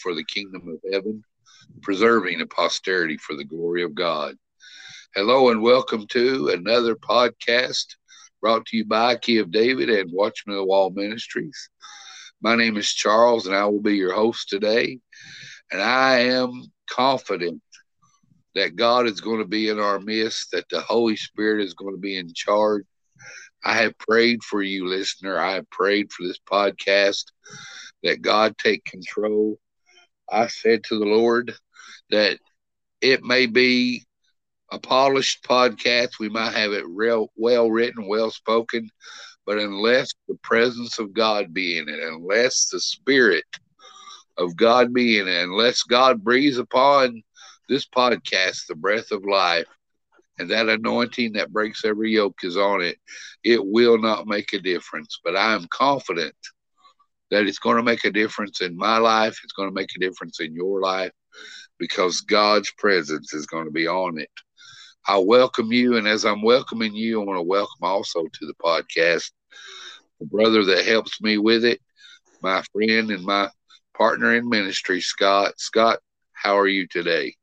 for the kingdom of heaven, preserving a posterity for the glory of God. Hello and welcome to another podcast brought to you by Key of David and Watchman of the Wall Ministries. My name is Charles and I will be your host today. And I am confident that God is going to be in our midst, that the Holy Spirit is going to be in charge. I have prayed for you, listener. I have prayed for this podcast that God take control. I said to the Lord that it may be a polished podcast. We might have it real well written, well spoken, but unless the presence of God be in it, unless the Spirit of God be in it, unless God breathes upon this podcast the breath of life, and that anointing that breaks every yoke is on it, it will not make a difference. But I am confident that it's going to make a difference in my life. It's going to make a difference in your life because God's presence is going to be on it. I welcome you, and as I'm welcoming you, I want to welcome also to the podcast the brother that helps me with it, my friend and my partner in ministry, Scott. Scott, how are you today?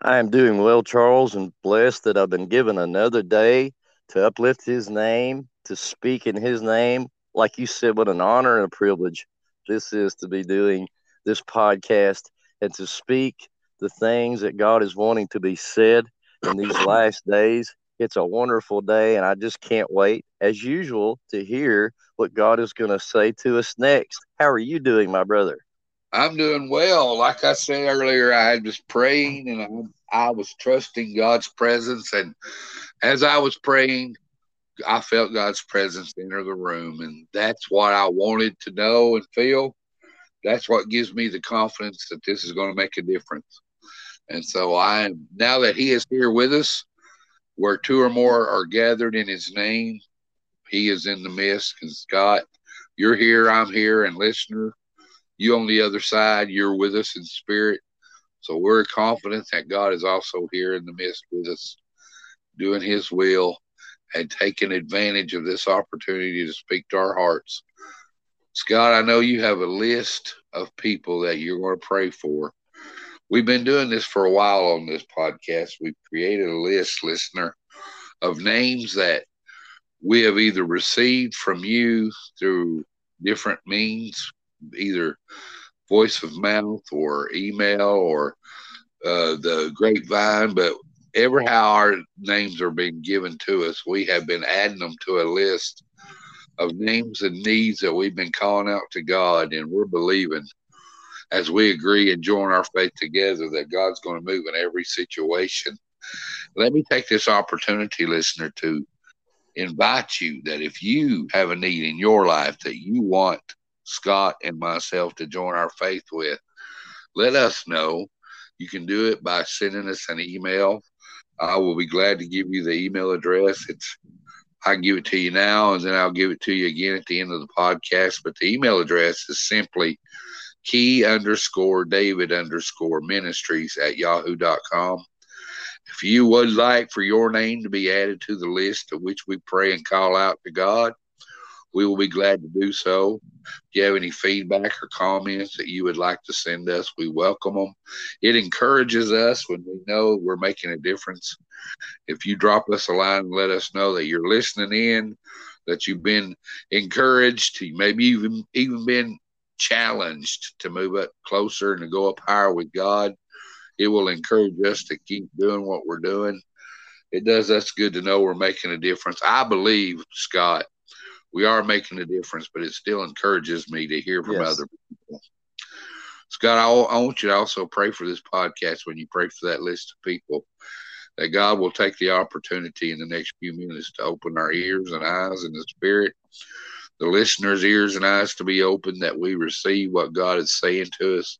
I am doing well, Charles, and blessed that I've been given another day to uplift his name, to speak in his name. Like you said, what an honor and a privilege this is to be doing this podcast and to speak the things that God is wanting to be said in these last days. It's a wonderful day, and I just can't wait, as usual, to hear what God is going to say to us next. How are you doing, my brother? I'm doing well. Like I said earlier, I was praying and I, I was trusting God's presence. And as I was praying, I felt God's presence enter the room. And that's what I wanted to know and feel. That's what gives me the confidence that this is going to make a difference. And so I am, now that He is here with us, where two or more are gathered in His name, He is in the midst. And Scott, you're here, I'm here, and listener, you on the other side, you're with us in spirit. So we're confident that God is also here in the midst with us, doing His will and taking advantage of this opportunity to speak to our hearts. Scott, I know you have a list of people that you're going to pray for. We've been doing this for a while on this podcast. We've created a list, listener, of names that we have either received from you through different means, either voice of mouth or email or uh, the grapevine, but ever how our names are being given to us, we have been adding them to a list of names and needs that we've been calling out to God, and we're believing as we agree and join our faith together that God's going to move in every situation. Let me take this opportunity, listener, to invite you that if you have a need in your life that you want Scott and myself to join our faith with, let us know. You can do it by sending us an email. I will be glad to give you the email address. It's I can give it to you now, and then I'll give it to you again at the end of the podcast. But the email address is simply key underscore David underscore ministries at yahoo.com. If you would like for your name to be added to the list of which we pray and call out to God, we will be glad to do so. If you have any feedback or comments that you would like to send us, we welcome them. It encourages us when we know we're making a difference. If you drop us a line and let us know that you're listening in, that you've been encouraged, maybe even even been challenged to move up closer and to go up higher with God, it will encourage us to keep doing what we're doing. It does us good to know we're making a difference. I believe, Scott, we are making a difference, but it still encourages me to hear from yes. other people. Scott, I, I want you to also pray for this podcast when you pray for that list of people, that God will take the opportunity in the next few minutes to open our ears and eyes and the spirit, the listeners' ears and eyes to be open, that we receive what God is saying to us,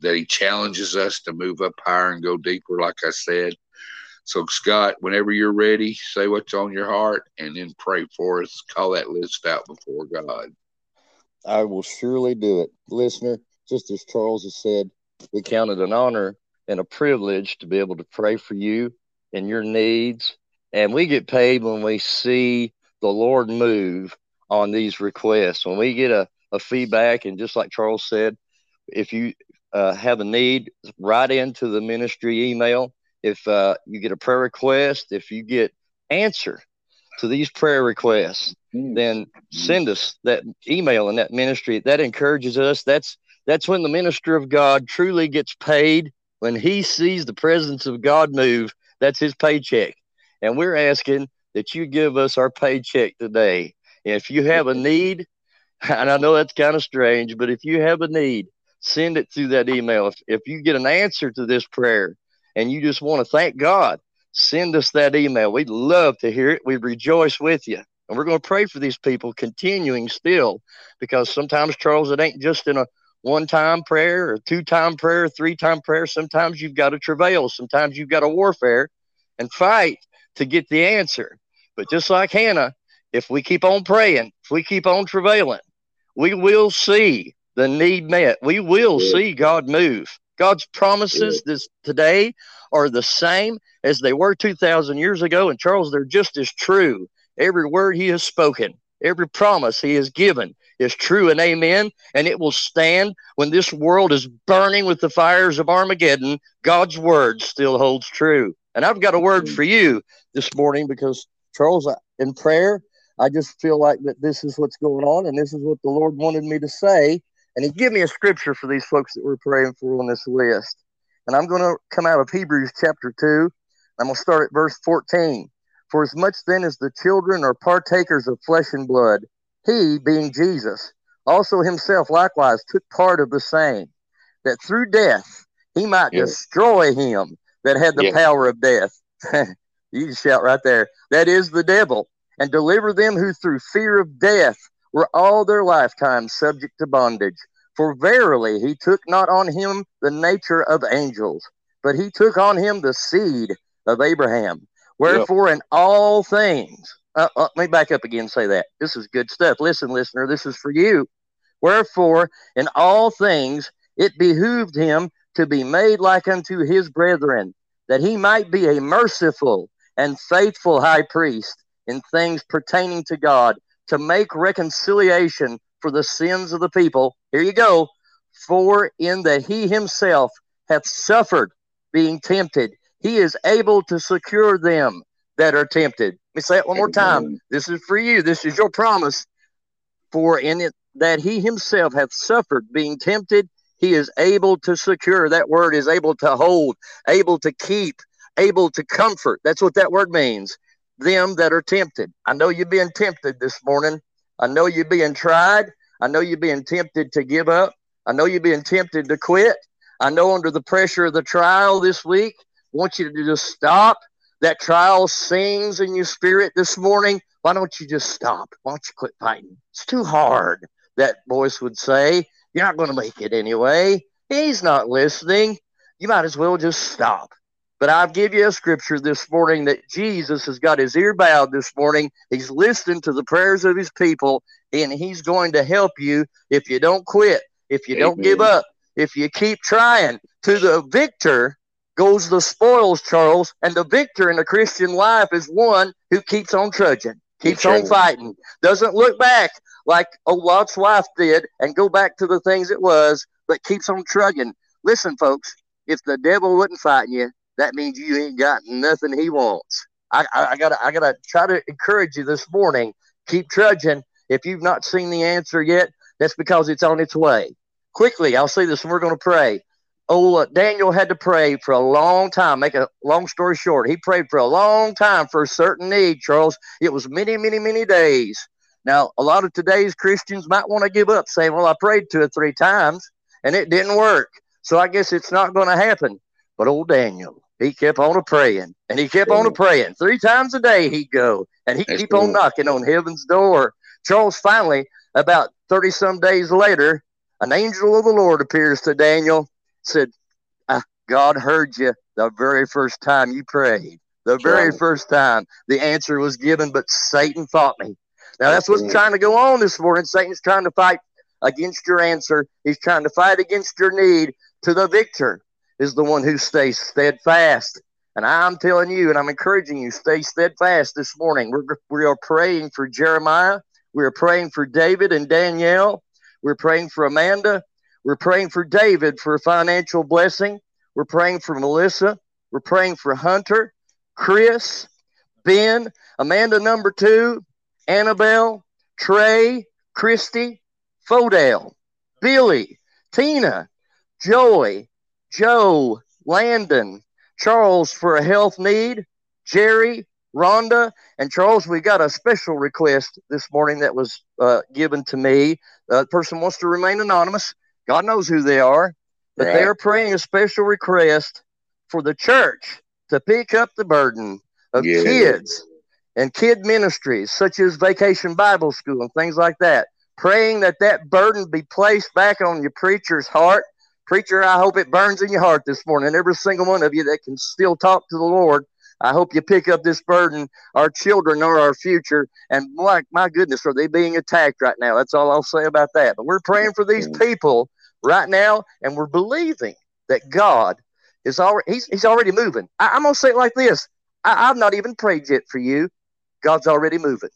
that He challenges us to move up higher and go deeper, like I said so, Scott, whenever you're ready, say what's on your heart and then pray for us. Call that list out before God. I will surely do it. Listener, just as Charles has said, we count it an honor and a privilege to be able to pray for you and your needs. And we get paid when we see the Lord move on these requests. When we get a, a feedback, and just like Charles said, if you uh, have a need, write into the ministry email. If uh, you get a prayer request, if you get answer to these prayer requests, mm. then send us that email in that ministry. That encourages us. That's that's when the minister of God truly gets paid when he sees the presence of God move. That's his paycheck, and we're asking that you give us our paycheck today. If you have a need, and I know that's kind of strange, but if you have a need, send it through that email. If, if you get an answer to this prayer and you just want to thank God, send us that email. We'd love to hear it. We'd rejoice with you. And we're going to pray for these people continuing still because sometimes, Charles, it ain't just in a one time prayer or two time prayer, three time prayer. Sometimes you've got to travail. Sometimes you've got to warfare and fight to get the answer. But just like Hannah, if we keep on praying, if we keep on travailing, we will see the need met. We will see God move. God's promises this today are the same as they were 2,000 years ago. And Charles, they're just as true. Every word he has spoken, every promise he has given is true and amen. And it will stand when this world is burning with the fires of Armageddon. God's word still holds true. And I've got a word for you this morning because, Charles, in prayer, I just feel like that this is what's going on and this is what the Lord wanted me to say. And he gave me a scripture for these folks that we're praying for on this list. And I'm going to come out of Hebrews chapter 2. I'm going to start at verse 14. For as much then as the children are partakers of flesh and blood, he, being Jesus, also himself likewise took part of the same, that through death he might yeah. destroy him that had the yeah. power of death. you can shout right there. That is the devil and deliver them who through fear of death were all their lifetime subject to bondage. For verily he took not on him the nature of angels, but he took on him the seed of Abraham. Wherefore, yep. in all things, uh, uh, let me back up again and say that. This is good stuff. Listen, listener, this is for you. Wherefore, in all things, it behooved him to be made like unto his brethren, that he might be a merciful and faithful high priest in things pertaining to God to make reconciliation for the sins of the people. Here you go. For in that he himself hath suffered being tempted, he is able to secure them that are tempted. Let me say it one more time. This is for you. This is your promise. For in it that he himself hath suffered being tempted, he is able to secure. That word is able to hold, able to keep, able to comfort. That's what that word means them that are tempted. I know you've been tempted this morning. I know you're being tried. I know you're being tempted to give up. I know you're being tempted to quit. I know under the pressure of the trial this week, I want you to just stop. That trial sings in your spirit this morning. Why don't you just stop? Why don't you quit fighting? It's too hard, that voice would say. You're not going to make it anyway. He's not listening. You might as well just stop. But I'll give you a scripture this morning that Jesus has got his ear bowed this morning. He's listening to the prayers of his people, and he's going to help you if you don't quit, if you Amen. don't give up, if you keep trying. To the victor goes the spoils, Charles, and the victor in the Christian life is one who keeps on trudging, keeps on fighting, doesn't look back like old Lot's wife did and go back to the things it was, but keeps on trudging. Listen, folks, if the devil wouldn't fight you, that means you ain't got nothing he wants. I, I, I, gotta I gotta try to encourage you this morning. Keep trudging. If you've not seen the answer yet, that's because it's on its way. Quickly, I'll say this, and we're going to pray. Oh, uh, Daniel had to pray for a long time. Make a long story short, he prayed for a long time for a certain need, Charles. It was many, many, many days. Now, a lot of today's Christians might want to give up, saying, Well, I prayed two or three times and it didn't work. So I guess it's not going to happen. But old Daniel, he kept on a praying and he kept on a praying. Three times a day he'd go and he'd keep cool. on knocking on heaven's door. Charles finally, about 30 some days later, an angel of the Lord appears to Daniel, said, ah, God heard you the very first time you prayed. The very first time the answer was given, but Satan fought me. Now that's what's trying to go on this morning. Satan's trying to fight against your answer. He's trying to fight against your need to the victor is the one who stays steadfast. And I'm telling you, and I'm encouraging you, stay steadfast this morning. We're, we are praying for Jeremiah. We are praying for David and Danielle. We're praying for Amanda. We're praying for David for a financial blessing. We're praying for Melissa. We're praying for Hunter, Chris, Ben, Amanda number two, Annabelle, Trey, Christy, Fodale, Billy, Tina, Joy, Joe, Landon, Charles for a health need, Jerry, Rhonda, and Charles. We got a special request this morning that was uh, given to me. The person wants to remain anonymous. God knows who they are, but right. they're praying a special request for the church to pick up the burden of yeah. kids and kid ministries such as Vacation Bible School and things like that. Praying that that burden be placed back on your preacher's heart. Preacher, I hope it burns in your heart this morning. Every single one of you that can still talk to the Lord, I hope you pick up this burden. Our children are our future. And my, my goodness, are they being attacked right now? That's all I'll say about that. But we're praying for these people right now, and we're believing that God is already he's, he's already moving. I, am gonna say it like this. I, have not even prayed yet for you. God's already moving.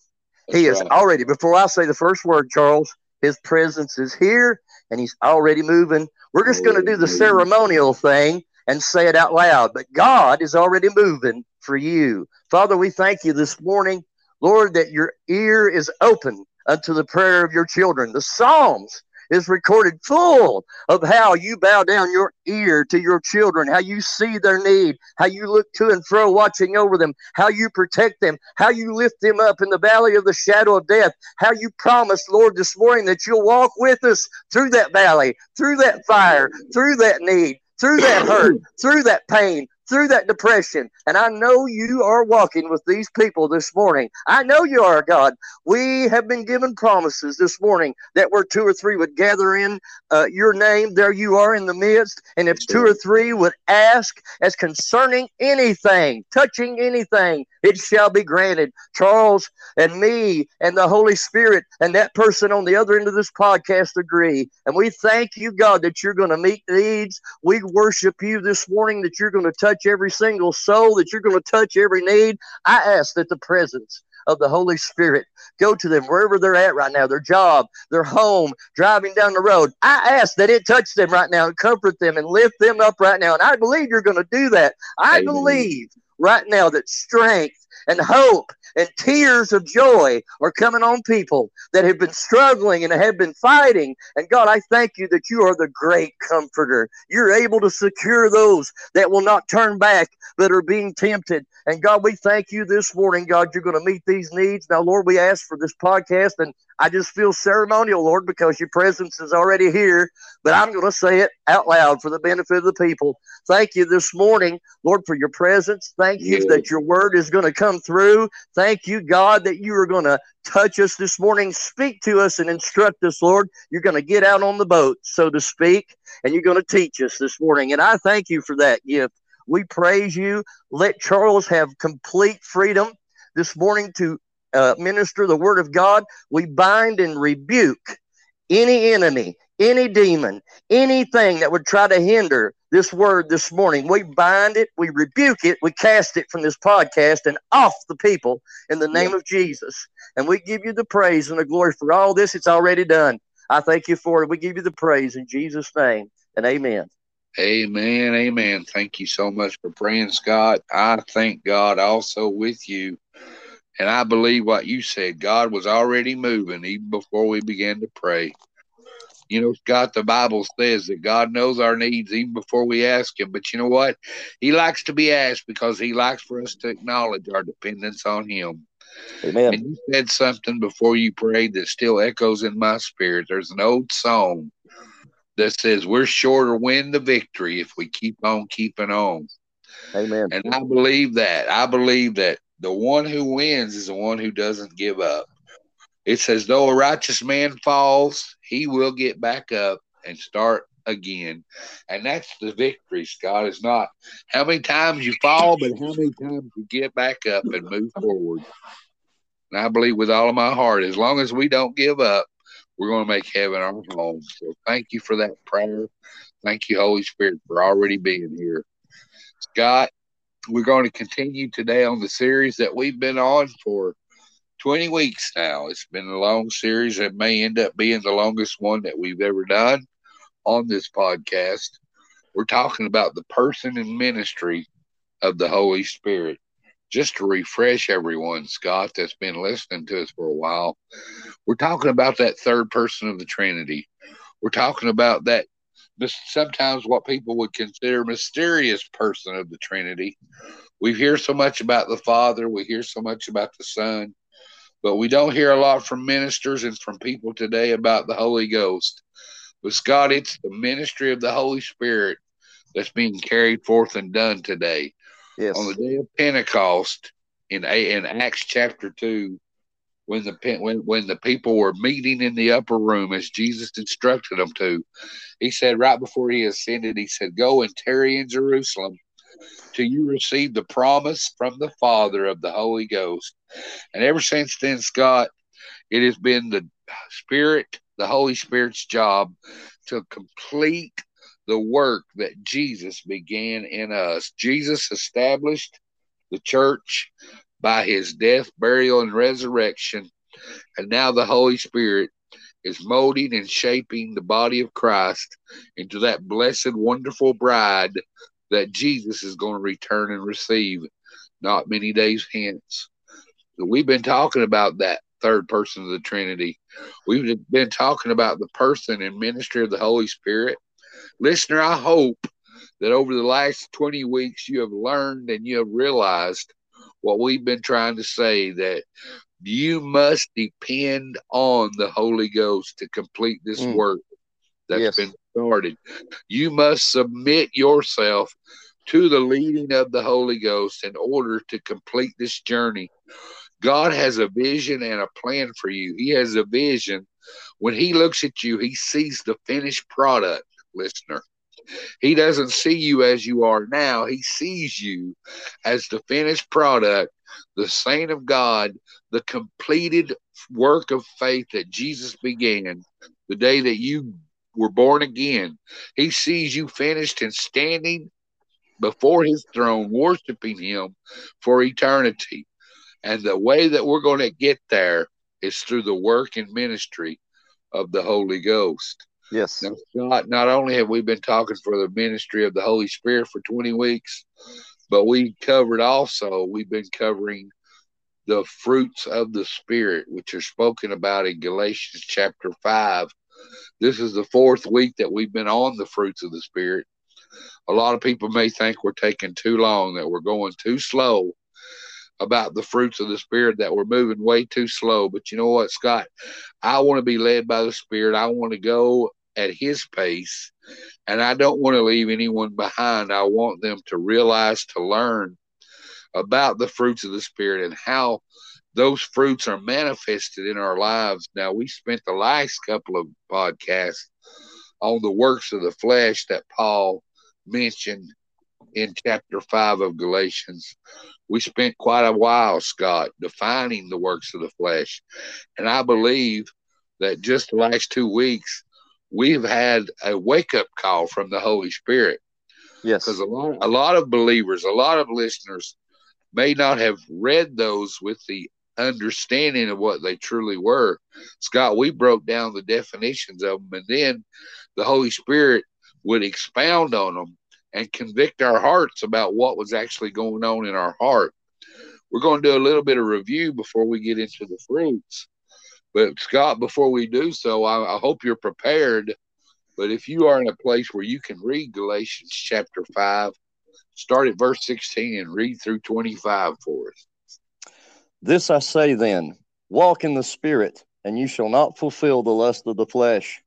He is already, before I say the first word, Charles, his presence is here and he's already moving. We're just going to do the ceremonial thing and say it out loud, but God is already moving for you. Father, we thank you this morning, Lord, that your ear is open unto the prayer of your children. The Psalms is recorded full of how you bow down your ear to your children, how you see their need, how you look to and fro watching over them, how you protect them, how you lift them up in the valley of the shadow of death, how you promised, Lord, this morning that you'll walk with us through that valley, through that fire, through that need, through that hurt, through that pain, through that depression. And I know you are walking with these people this morning. I know you are, God. We have been given promises this morning that where two or three would gather in uh, your name, there you are in the midst. And if two or three would ask as concerning anything, touching anything, it shall be granted. Charles and me and the Holy Spirit and that person on the other end of this podcast agree. And we thank you, God, that you're going to meet needs. We worship you this morning that you're going to touch every single soul, that you're going to touch every need. I ask that the presence of the Holy Spirit go to them wherever they're at right now, their job, their home, driving down the road. I ask that it touch them right now and comfort them and lift them up right now. And I believe you're going to do that. I Amen. believe right now that strength and hope and tears of joy are coming on people that have been struggling and have been fighting. And God, I thank you that you are the great comforter. You're able to secure those that will not turn back that are being tempted. And God, we thank you this morning, God, you're going to meet these needs. Now, Lord, we ask for this podcast, and I just feel ceremonial, Lord, because your presence is already here. But I'm going to say it out loud for the benefit of the people. Thank you this morning, Lord, for your presence. Thank you yeah. that your word is going to come through. Thank you, God, that you are going to touch us this morning, speak to us, and instruct us, Lord. You're going to get out on the boat, so to speak, and you're going to teach us this morning. And I thank you for that gift. We praise you. Let Charles have complete freedom this morning to uh, minister the word of God. We bind and rebuke any enemy, any demon, anything that would try to hinder this word this morning. We bind it, we rebuke it, we cast it from this podcast and off the people in the name yeah. of Jesus. And we give you the praise and the glory for all this. It's already done. I thank you for it. We give you the praise in Jesus' name and amen. Amen. Amen. Thank you so much for praying, Scott. I thank God also with you. And I believe what you said. God was already moving even before we began to pray. You know, Scott, the Bible says that God knows our needs even before we ask Him. But you know what? He likes to be asked because He likes for us to acknowledge our dependence on Him. Amen. And you said something before you prayed that still echoes in my spirit. There's an old song that says we're sure to win the victory if we keep on keeping on. Amen. And I believe that. I believe that the one who wins is the one who doesn't give up. It says, though a righteous man falls, he will get back up and start again. And that's the victory, Scott. It's not how many times you fall, but how many times you get back up and move forward. And I believe with all of my heart, as long as we don't give up, we're going to make heaven our home. So thank you for that prayer. Thank you, Holy Spirit, for already being here. Scott, we're going to continue today on the series that we've been on for 20 weeks now. It's been a long series. It may end up being the longest one that we've ever done. on this podcast. We're talking about the person and ministry of the Holy Spirit. Just to refresh everyone, Scott, that's been listening to us for a while, we're talking about that third person of the Trinity. We're talking about that sometimes what people would consider mysterious person of the Trinity. We hear so much about the Father, we hear so much about the Son, but we don't hear a lot from ministers and from people today about the Holy Ghost. But Scott, it's the ministry of the Holy Spirit that's being carried forth and done today. Yes. On the day of Pentecost in in Acts chapter two, when the when when the people were meeting in the upper room as Jesus instructed them to, he said right before he ascended, he said, "Go and tarry in Jerusalem till you receive the promise from the Father of the Holy Ghost." And ever since then, Scott, it has been the Spirit, the Holy Spirit's job to complete the work that Jesus began in us. Jesus established the church by his death, burial, and resurrection. And now the Holy Spirit is molding and shaping the body of Christ into that blessed, wonderful bride that Jesus is going to return and receive not many days hence. we've been talking about that third person of the Trinity. We've been talking about the person and ministry of the Holy Spirit. Listener, I hope that over the last 20 weeks you have learned and you have realized what we've been trying to say that you must depend on the Holy Ghost to complete this mm. work that's yes. been started. You must submit yourself to the leading of the Holy Ghost in order to complete this journey. God has a vision and a plan for you. He has a vision. When He looks at you, He sees the finished product, listener. He doesn't see you as you are now. He sees you as the finished product, the saint of God, the completed work of faith that Jesus began the day that you were born again. He sees you finished and standing before his throne, worshiping him for eternity. And the way that we're going to get there is through the work and ministry of the Holy Ghost. Yes. Now, not, not only have we been talking for the ministry of the Holy Spirit for 20 weeks, but we covered also, we've been covering the fruits of the Spirit, which are spoken about in Galatians chapter 5. This is the fourth week that we've been on the fruits of the Spirit. A lot of people may think we're taking too long, that we're going too slow about the fruits of the Spirit, that we're moving way too slow. But you know what, Scott? I want to be led by the Spirit. I want to go at His pace, and I don't want to leave anyone behind. I want them to realize, to learn about the fruits of the Spirit and how those fruits are manifested in our lives. Now, we spent the last couple of podcasts on the works of the flesh that Paul mentioned in chapter 5 of Galatians. We spent quite a while, Scott, defining the works of the flesh. And I believe that just the last two weeks, we've had a wake up call from the Holy Spirit. Yes. Because a lot, a lot of believers, a lot of listeners may not have read those with the understanding of what they truly were. Scott, we broke down the definitions of them, and then the Holy Spirit would expound on them and convict our hearts about what was actually going on in our heart. We're going to do a little bit of review before we get into the fruits. But Scott, before we do so, I, I hope you're prepared. But if you are in a place where you can read Galatians chapter 5, start at verse 16 and read through 25 for us. This I say then walk in the Spirit, and you shall not fulfill the lust of the flesh.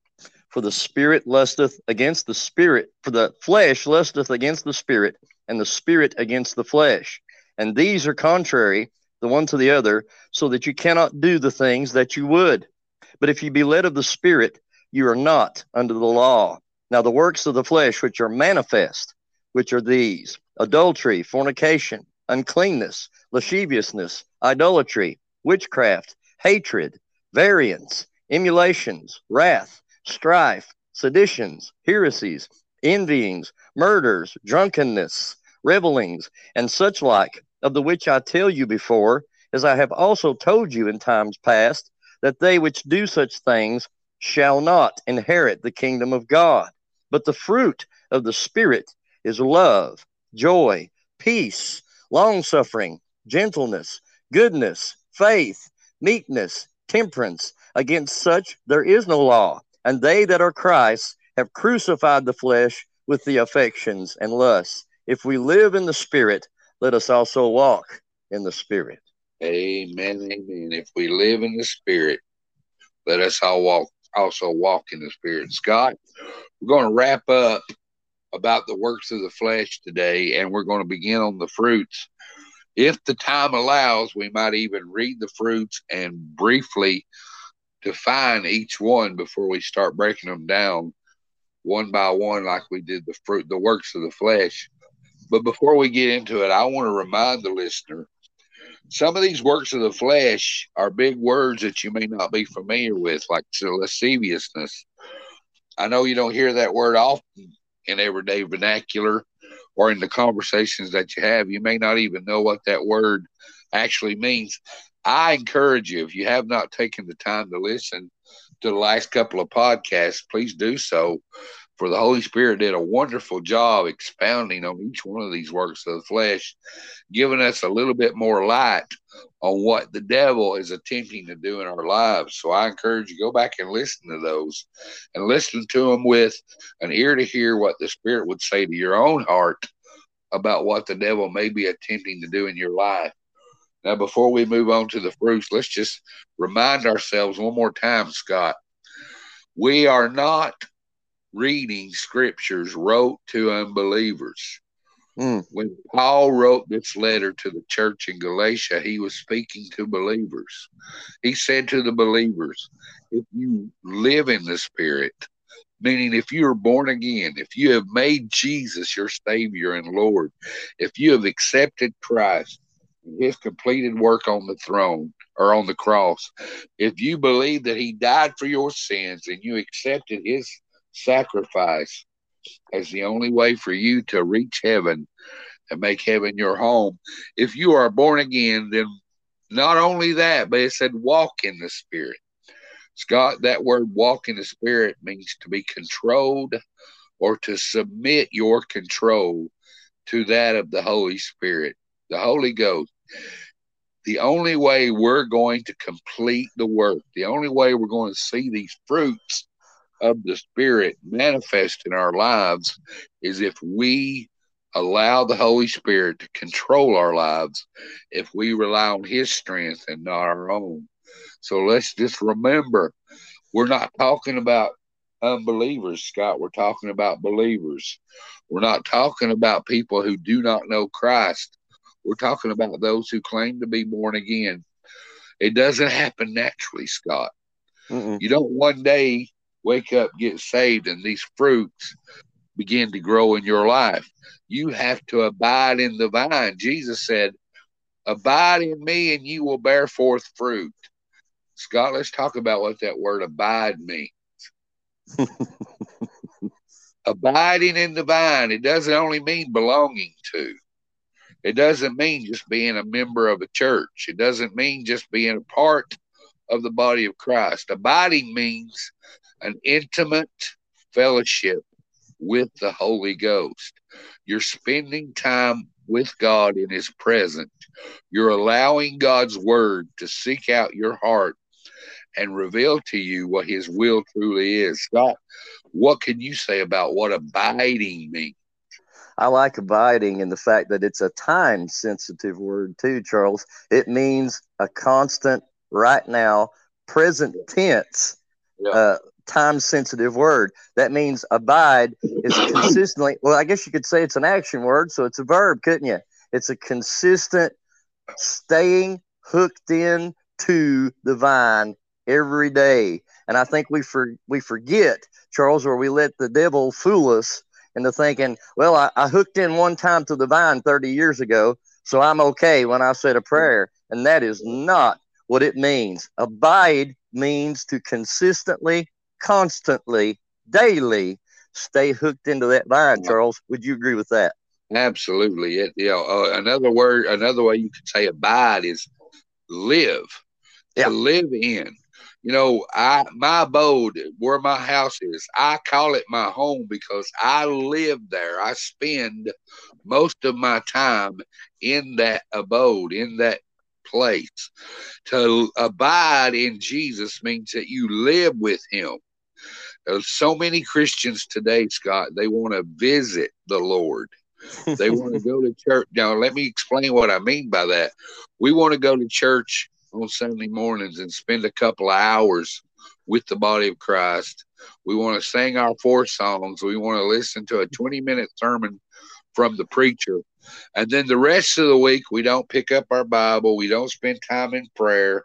For the spirit lusteth against the spirit, for the flesh lusteth against the spirit, and the spirit against the flesh. And these are contrary the one to the other, so that you cannot do the things that you would. But if you be led of the spirit, you are not under the law. Now the works of the flesh which are manifest, which are these adultery, fornication, uncleanness, lasciviousness, idolatry, witchcraft, hatred, variance, emulations, wrath strife, seditions, heresies, envyings, murders, drunkenness, revelings, and such like, of the which I tell you before, as I have also told you in times past, that they which do such things shall not inherit the kingdom of God. But the fruit of the Spirit is love, joy, peace, long suffering, gentleness, goodness, faith, meekness, temperance. Against such there is no law. And they that are Christ have crucified the flesh with the affections and lusts. If we live in the Spirit, let us also walk in the Spirit. Amen. Amen. If we live in the Spirit, let us all walk also walk in the Spirit. Scott, we're going to wrap up about the works of the flesh today, and we're going to begin on the fruits. If the time allows, we might even read the fruits and briefly define each one before we start breaking them down one by one, like we did the fruit, the works of the flesh. But before we get into it, I want to remind the listener some of these works of the flesh are big words that you may not be familiar with, like lasciviousness. I know you don't hear that word often in everyday vernacular or in the conversations that you have. You may not even know what that word actually means. I encourage you, if you have not taken the time to listen to the last couple of podcasts, please do so for the Holy Spirit did a wonderful job expounding on each one of these works of the flesh, giving us a little bit more light on what the devil is attempting to do in our lives. So I encourage you go back and listen to those and listen to them with an ear to hear what the Spirit would say to your own heart about what the devil may be attempting to do in your life. Now, before we move on to the fruits, let's just remind ourselves one more time, Scott. We are not reading scriptures wrote to unbelievers. Mm. When Paul wrote this letter to the church in Galatia, he was speaking to believers. He said to the believers, if you live in the Spirit, meaning if you are born again, if you have made Jesus your Savior and Lord, if you have accepted Christ, his completed work on the throne or on the cross, if you believe that he died for your sins and you accepted his sacrifice as the only way for you to reach heaven and make heaven your home. If you are born again, then not only that, but it said walk in the Spirit. Scott, that word walk in the Spirit means to be controlled or to submit your control to that of the Holy Spirit, the Holy Ghost. The only way we're going to complete the work, the only way we're going to see these fruits of the Spirit manifest in our lives is if we allow the Holy Spirit to control our lives, if we rely on His strength and not our own. So let's just remember we're not talking about unbelievers, Scott. We're talking about believers. We're not talking about people who do not know Christ. We're talking about those who claim to be born again. It doesn't happen naturally, Scott. Mm-mm. You don't one day wake up, get saved, and these fruits begin to grow in your life. You have to abide in the vine. Jesus said, Abide in me, and you will bear forth fruit. Scott, let's talk about what that word abide means. Abiding in the vine, it doesn't only mean belonging to. It doesn't mean just being a member of a church. It doesn't mean just being a part of the body of Christ. Abiding means an intimate fellowship with the Holy Ghost. You're spending time with God in His presence. You're allowing God's Word to seek out your heart and reveal to you what His will truly is. Scott, what can you say about what abiding means? I like abiding in the fact that it's a time sensitive word, too, Charles. It means a constant, right now, present tense yeah. uh, time sensitive word. That means abide is consistently, well, I guess you could say it's an action word, so it's a verb, couldn't you? It's a consistent staying hooked in to the vine every day. And I think we for, we forget, Charles, or we let the devil fool us into thinking, well, I, I hooked in one time to the vine 30 years ago, so I'm okay when I said a prayer. And that is not what it means. Abide means to consistently constantly, daily stay hooked into that vine, Charles. Would you agree with that? Absolutely. It, you know, uh, another word, another way you could say abide is live. Yeah. To live in. You know, I my abode where my house is, I call it my home because I live there. I spend most of my time in that abode, in that place. To abide in Jesus means that you live with him. There's so many Christians today, Scott, they want to visit the Lord. They want to go to church. Now, let me explain what I mean by that. We want to go to church on Sunday mornings and spend a couple of hours with the body of Christ. We want to sing our four songs. We want to listen to a 20 minute sermon from the preacher. And then the rest of the week, we don't pick up our Bible. We don't spend time in prayer.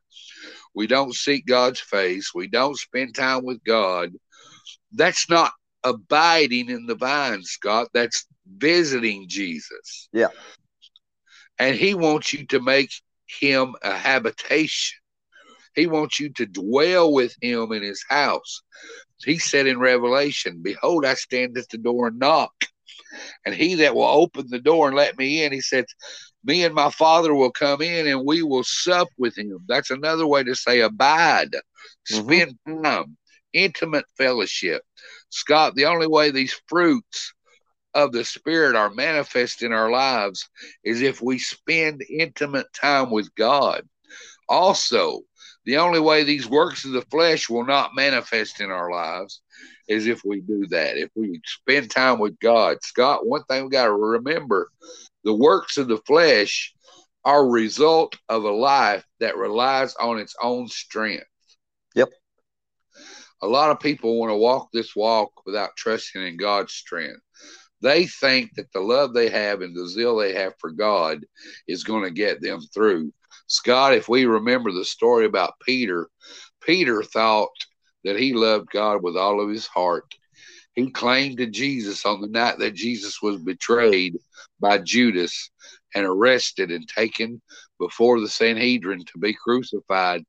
We don't seek God's face. We don't spend time with God. That's not abiding in the vine, Scott. That's visiting Jesus. Yeah. And he wants you to make him a habitation. He wants you to dwell with him in his house. He said in Revelation, Behold, I stand at the door and knock. And he that will open the door and let me in, he said, Me and my Father will come in and we will sup with him. That's another way to say abide, mm-hmm. spend time, intimate fellowship. Scott, the only way these fruits of the Spirit are manifest in our lives is if we spend intimate time with God. Also, the only way these works of the flesh will not manifest in our lives is if we do that, if we spend time with God. Scott, one thing we got to remember the works of the flesh are a result of a life that relies on its own strength. A lot of people want to walk this walk without trusting in God's strength. They think that the love they have and the zeal they have for God is going to get them through. Scott, if we remember the story about Peter, Peter thought that he loved God with all of his heart. He claimed to Jesus on the night that Jesus was betrayed by Judas and arrested and taken before the Sanhedrin to be crucified.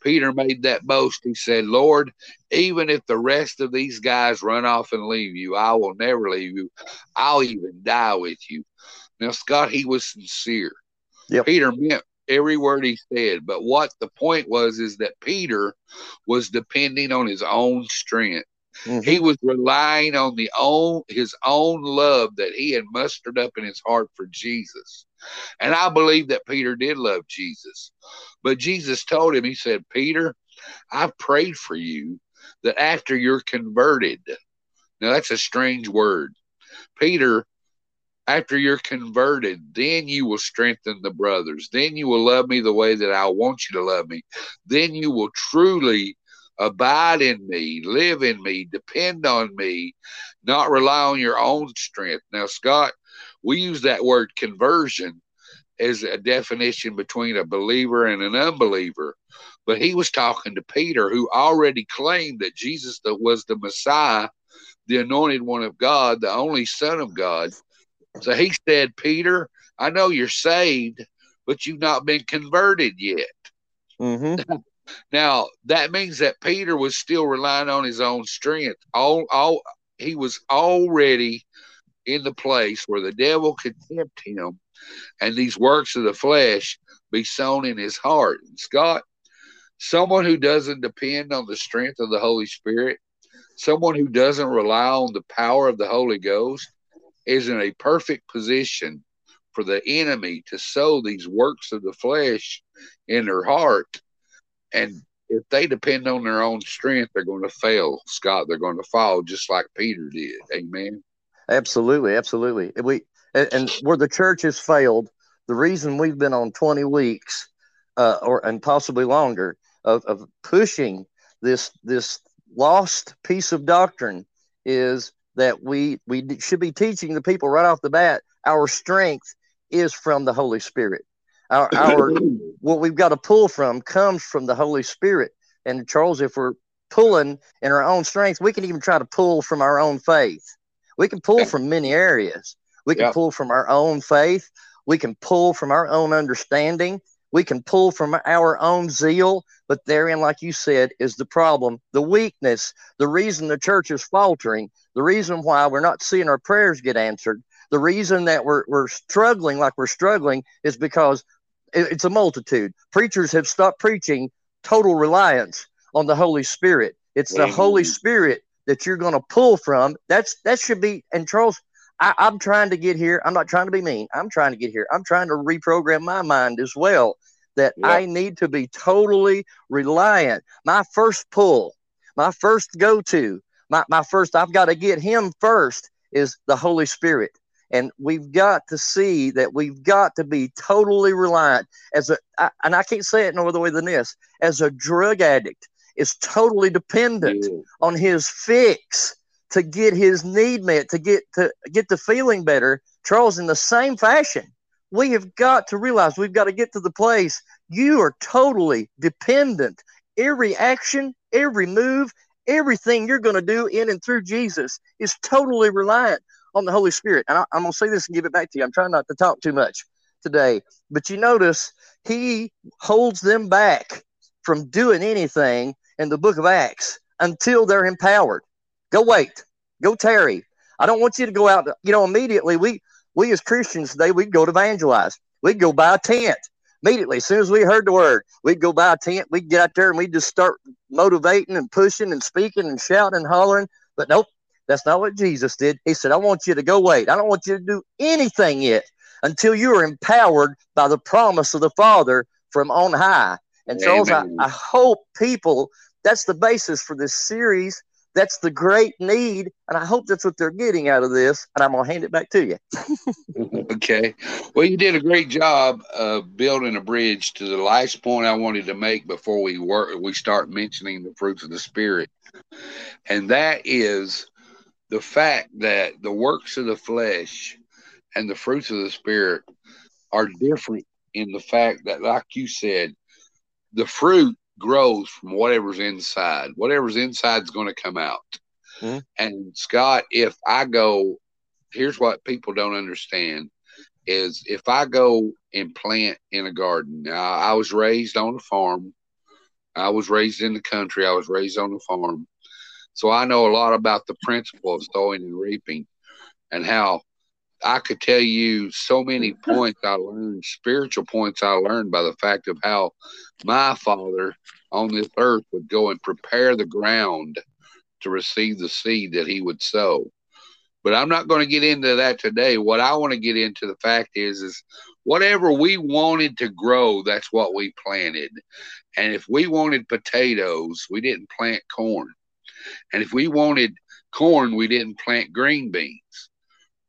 Peter made that boast. He said, Lord, even if the rest of these guys run off and leave you, I will never leave you. I'll even die with you. Now, Scott, he was sincere. Yep. Peter meant every word he said. But what the point was is that Peter was depending on his own strength. Mm-hmm. He was relying on the own his own love that he had mustered up in his heart for Jesus. And I believe that Peter did love Jesus. But Jesus told him, He said, Peter, I've prayed for you that after you're converted, now that's a strange word. Peter, after you're converted, then you will strengthen the brothers. Then you will love me the way that I want you to love me. Then you will truly abide in me, live in me, depend on me, not rely on your own strength. Now, Scott, we use that word conversion as a definition between a believer and an unbeliever. But he was talking to Peter, who already claimed that Jesus was the Messiah, the anointed one of God, the only Son of God. So he said, Peter, I know you're saved, but you've not been converted yet. Mm-hmm. now that means that Peter was still relying on his own strength. All, all he was already in the place where the devil could tempt him and these works of the flesh be sown in his heart. And Scott, someone who doesn't depend on the strength of the Holy Spirit, someone who doesn't rely on the power of the Holy Ghost, is in a perfect position for the enemy to sow these works of the flesh in their heart. And if they depend on their own strength, they're going to fail, Scott. They're going to fall just like Peter did. Amen. Absolutely, absolutely. We and, and where the church has failed, the reason we've been on 20 weeks uh, or and possibly longer of, of pushing this this lost piece of doctrine is that we we should be teaching the people right off the bat our strength is from the Holy Spirit. Our, our what we've got to pull from comes from the Holy Spirit. And Charles, if we're pulling in our own strength, we can even try to pull from our own faith. We can pull from many areas. We can yep. pull from our own faith. We can pull from our own understanding. We can pull from our own zeal. But therein, like you said, is the problem, the weakness, the reason the church is faltering, the reason why we're not seeing our prayers get answered, the reason that we're, we're struggling like we're struggling is because it's a multitude. Preachers have stopped preaching total reliance on the Holy Spirit. It's the Holy Spirit that you're going to pull from. That's that should be. And Charles, I, I'm trying to get here. I'm not trying to be mean. I'm trying to get here. I'm trying to reprogram my mind as well. That yep. I need to be totally reliant. My first pull, my first go to, my, my first, I've got to get him first is the Holy Spirit. And we've got to see that we've got to be totally reliant as a, I, and I can't say it no other way than this, as a drug addict is totally dependent yeah. on his fix to get his need met, to get to get the feeling better. Charles, in the same fashion, we have got to realize we've got to get to the place you are totally dependent. Every action, every move, everything you're going to do in and through Jesus is totally reliant on the Holy Spirit. And I, am going to say this and give it back to you. I'm trying not to talk too much today, but you notice he holds them back from doing anything in the book of Acts until they're empowered. Go wait, go tarry. I don't want you to go out. To, you know, immediately we we as Christians today we'd go to evangelize. We'd go buy a tent immediately. As soon as we heard the word, we'd go buy a tent. We'd get out there and we'd just start motivating and pushing and speaking and shouting and hollering. But nope, that's not what Jesus did. He said, I want you to go wait. I don't want you to do anything yet until you are empowered by the promise of the Father from on high. And Charles, I, I hope people, that's the basis for this series. That's the great need. And I hope that's what they're getting out of this. And I'm going to hand it back to you. okay. Well, you did a great job of building a bridge to the last point I wanted to make before we work, we start mentioning the fruits of the Spirit. And that is the fact that the works of the flesh and the fruits of the spirit are different in the fact that, like you said, the fruit grows from whatever's inside. Whatever's inside is going to come out. Mm-hmm. And Scott, if I go, here's what people don't understand is if I go and plant in a garden. Now, I was raised on a farm. I was raised in the country. I was raised on a farm. So I know a lot about the principle of sowing and reaping and how I could tell you so many points I learned, spiritual points I learned by the fact of how my father on this earth would go and prepare the ground to receive the seed that he would sow. But I'm not going to get into that today. What I want to get into the fact is is whatever we wanted to grow, that's what we planted. And if we wanted potatoes, we didn't plant corn. And if we wanted corn, we didn't plant green beans.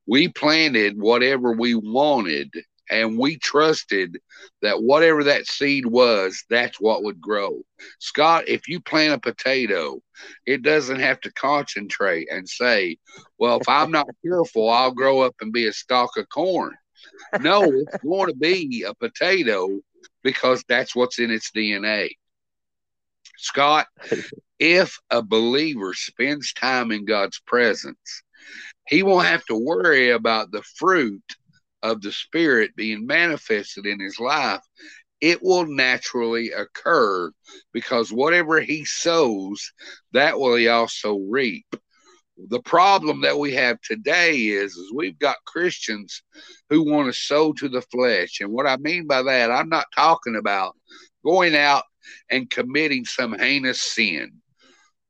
We planted whatever we wanted and we trusted that whatever that seed was, that's what would grow. Scott, if you plant a potato, it doesn't have to concentrate and say, well, if I'm not careful, I'll grow up and be a stalk of corn. No, it's going to be a potato because that's what's in its DNA. Scott, if a believer spends time in God's presence, he won't have to worry about the fruit of the Spirit being manifested in his life. It will naturally occur because whatever he sows, that will he also reap. The problem that we have today is, is we've got Christians who want to sow to the flesh. And what I mean by that, I'm not talking about going out and committing some heinous sin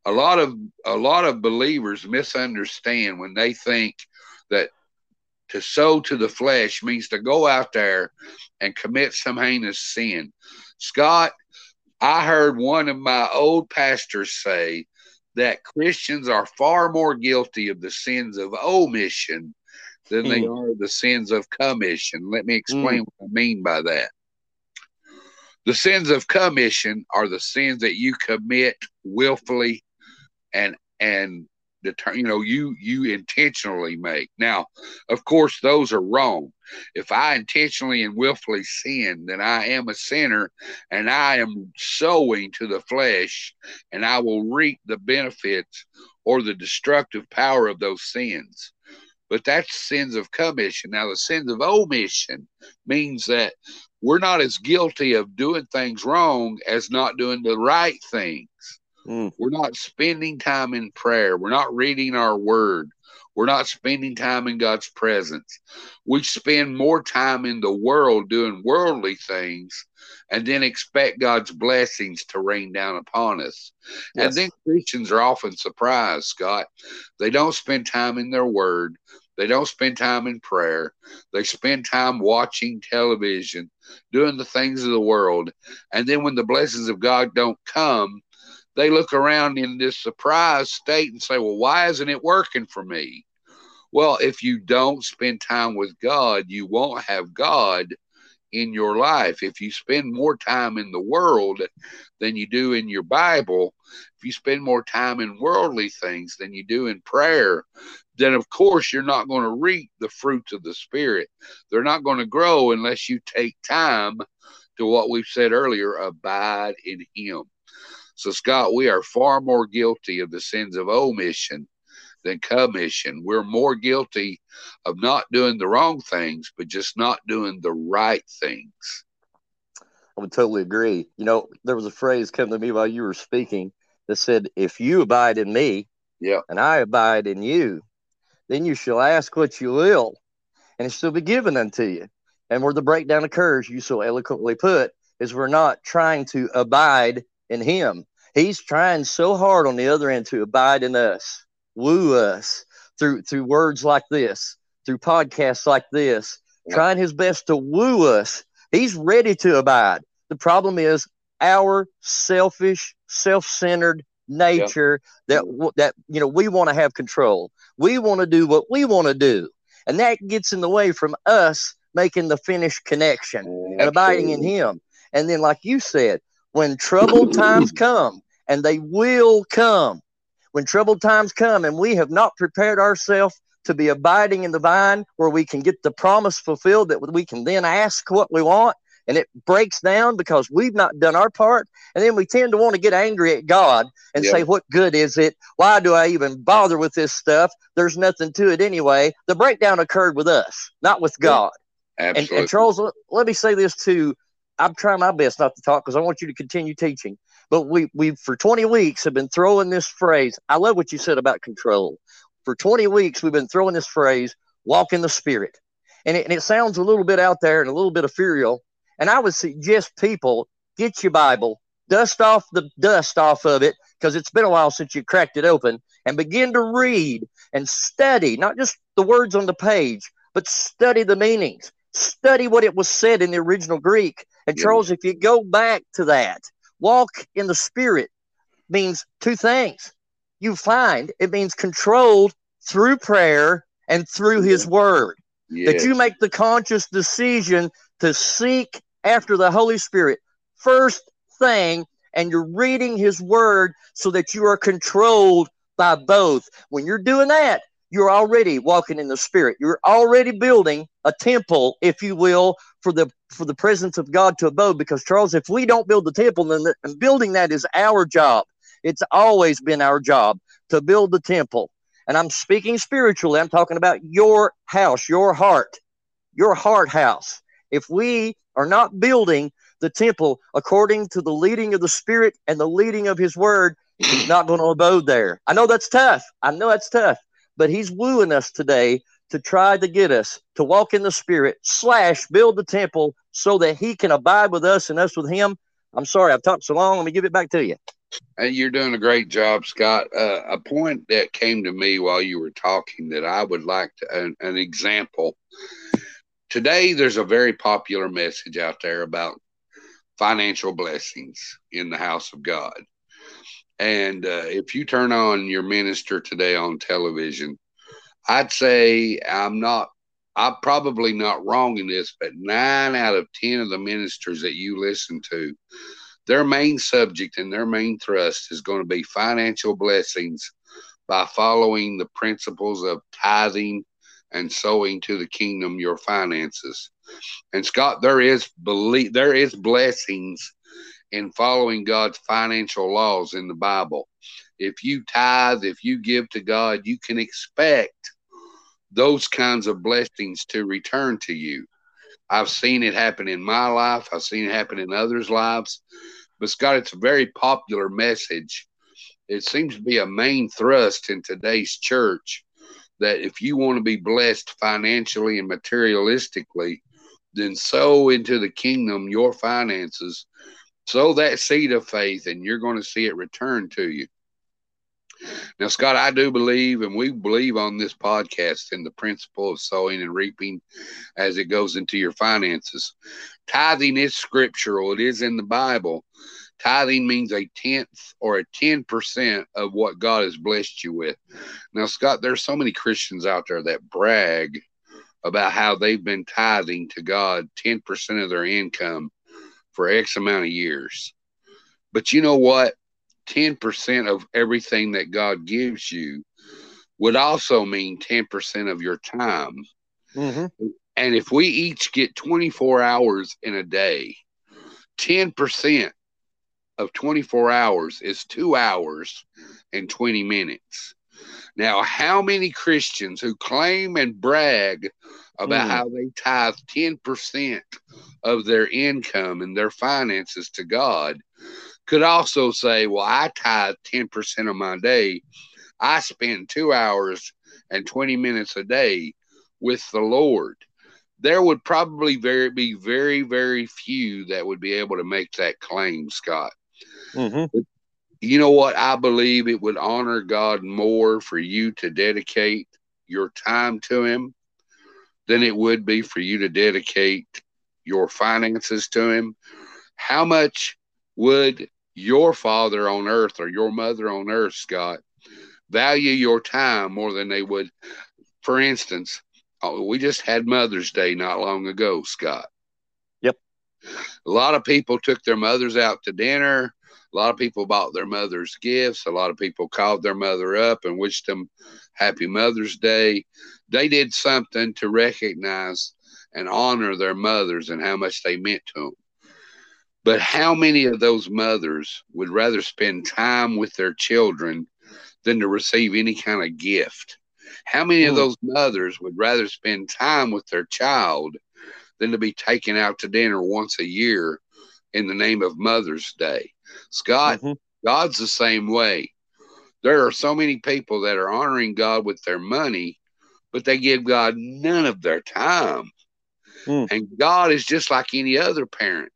a lot of a lot of believers misunderstand when they think that to sow to the flesh means to go out there and commit some heinous sin. Scott, I heard one of my old pastors say that Christians are far more guilty of the sins of omission than mm. they are the sins of commission. Let me explain mm. what I mean by that. The sins of commission are the sins that you commit willfully and and deter, you know you you intentionally make. Now of course those are wrong. If i intentionally and willfully sin then i am a sinner and i am sowing to the flesh and i will reap the benefits or the destructive power of those sins. But that's sins of commission. Now the sins of omission means that we're not as guilty of doing things wrong as not doing the right things Mm. We're not spending time in prayer. We're not reading our word. We're not spending time in God's presence. We spend more time in the world doing worldly things and then expect God's blessings to rain down upon us. Yes. And then Christians are often surprised, Scott. They don't spend time in their word. They don't spend time in prayer. They spend time watching television, doing the things of the world. And then when the blessings of God don't come, they look around in this surprised state and say, Well, why isn't it working for me? Well, if you don't spend time with God, you won't have God in your life. If you spend more time in the world than you do in your Bible, if you spend more time in worldly things than you do in prayer, then of course you're not going to reap the fruits of the Spirit. They're not going to grow unless you take time to what we've said earlier abide in Him. So, Scott, we are far more guilty of the sins of omission than commission. We're more guilty of not doing the wrong things, but just not doing the right things. I would totally agree. You know, there was a phrase come to me while you were speaking that said, If you abide in me, yeah, and I abide in you, then you shall ask what you will, and it shall be given unto you. And where the breakdown occurs, you so eloquently put, is we're not trying to abide in him. He's trying so hard on the other end to abide in us woo us through through words like this, through podcasts like this, trying his best to woo us. He's ready to abide. The problem is our selfish, self-centered nature that that you know we want to have control. We want to do what we want to do, and that gets in the way from us making the finished connection and abiding in Him. And then, like you said, when troubled times come, and they will come, when troubled times come and we have not prepared ourselves to be abiding in the vine where we can get the promise fulfilled that we can then ask what we want and it breaks down because we've not done our part and then we tend to want to get angry at god and yeah. say what good is it? Why do i even bother with this stuff? There's nothing to it anyway. The breakdown occurred with us not with god. Yeah. and, and, charles let me say this too i'm trying my best not to talk because i want you to continue teaching but we we for 20 weeks have been throwing this phrase. I love what you said about control. For 20 weeks we've been throwing this phrase, walk in the spirit. And it, and it sounds a little bit out there and a little bit ethereal. And I would suggest people get your Bible, dust off the dust off of it, because it's been a while since you cracked it open, and begin to read and study, not just the words on the page, but study the meanings. Study what it was said in the original Greek. And Charles, if you go back to that, Walk in the spirit means two things. You find it means controlled through prayer and through his word. Yes. That you make the conscious decision to seek after the Holy Spirit first thing, and you're reading his word so that you are controlled by both. When you're doing that, you're already walking in the spirit. You're already building a temple, if you will, for the for the presence of God to abode. Because Charles, if we don't build the temple, then the, building that is our job. It's always been our job to build the temple. And I'm speaking spiritually. I'm talking about your house, your heart, your heart house. If we are not building the temple according to the leading of the Spirit and the leading of His Word, He's not going to abode there. I know that's tough. I know that's tough but he's wooing us today to try to get us to walk in the spirit slash build the temple so that he can abide with us and us with him. I'm sorry i've talked so long. Let me give it back to you. And you're doing a great job scott. Uh, a point that came to me while you were talking that i would like to an, an example. Today there's a very popular message out there about financial blessings in the house of god. And uh, if you turn on your minister today on television, I'd say I'm not, I'm probably not wrong in this, but nine out of 10 of the ministers that you listen to, their main subject and their main thrust is going to be financial blessings by following the principles of tithing and sowing to the kingdom your finances. And Scott, there is belief, there is blessings in following God's financial laws in the Bible. If you tithe, if you give to God, you can expect those kinds of blessings to return to you. I've seen it happen in my life, I've seen it happen in others' lives. But Scott, it's a very popular message. It seems to be a main thrust in today's church that if you want to be blessed financially and materialistically, then sow into the kingdom your finances, sow that seed of faith, and you're going to see it return to you. Now, Scott, I do believe, and we believe on this podcast in the principle of sowing and reaping as it goes into your finances. Tithing is scriptural, it is in the Bible. Tithing means a tenth or a 10% of what God has blessed you with. Now, Scott, there's so many Christians out there that brag about how they've been tithing to God 10% of their income for X amount of years. But you know what? 10% of everything that God gives you would also mean 10% of your time. Mm-hmm. And if we each get 24 hours in a day, 10% of 24 hours is two hours and 20 minutes. Now, how many Christians who claim and brag about mm. how they tithe 10% of their income and their finances to God could also say, Well, I tithe 10% of my day. I spend two hours and 20 minutes a day with the Lord. There would probably very, be very, very few that would be able to make that claim, Scott. Mm-hmm. You know what? I believe it would honor God more for you to dedicate your time to Him than it would be for you to dedicate your finances to Him. How much would your father on earth or your mother on earth, Scott, value your time more than they would? For instance, oh, we just had Mother's Day not long ago, Scott. Yep. A lot of people took their mothers out to dinner. A lot of people bought their mothers gifts. A lot of people called their mother up and wished them happy Mother's Day. They did something to recognize and honor their mothers and how much they meant to them. But how many of those mothers would rather spend time with their children than to receive any kind of gift? How many of hmm. those mothers would rather spend time with their child than to be taken out to dinner once a year in the name of Mother's Day? Scott, mm-hmm. God's the same way. There are so many people that are honoring God with their money, but they give God none of their time. Mm. And God is just like any other parent.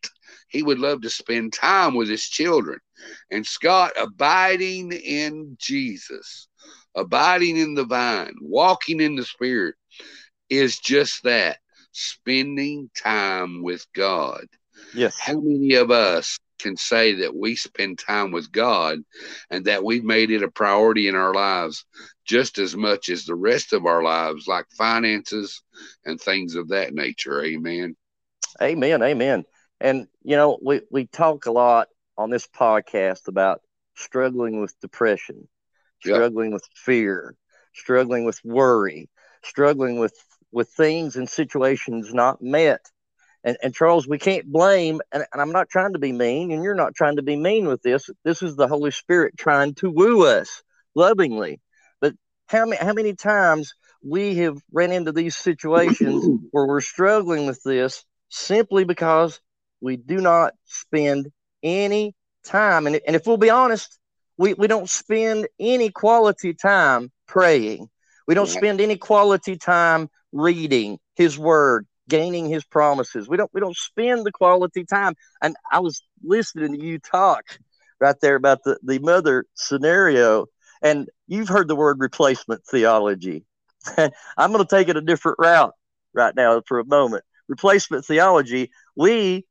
He would love to spend time with his children. And Scott, abiding in Jesus, abiding in the vine, walking in the Spirit is just that spending time with God. Yes. How many of us can say that we spend time with God and that we've made it a priority in our lives just as much as the rest of our lives, like finances and things of that nature. Amen. Amen. Amen. And, you know, we, we talk a lot on this podcast about struggling with depression, struggling yep. with fear, struggling with worry, struggling with, with things and situations not met and, and Charles, we can't blame, and, and I'm not trying to be mean, and you're not trying to be mean with this. This is the Holy Spirit trying to woo us lovingly. But how many, how many times we have ran into these situations where we're struggling with this simply because we do not spend any time. And, and if we'll be honest, we, we don't spend any quality time praying. We don't spend any quality time reading his word gaining his promises. We don't we don't spend the quality time. And I was listening to you talk right there about the, the mother scenario. And you've heard the word replacement theology. I'm going to take it a different route right now for a moment. Replacement theology, we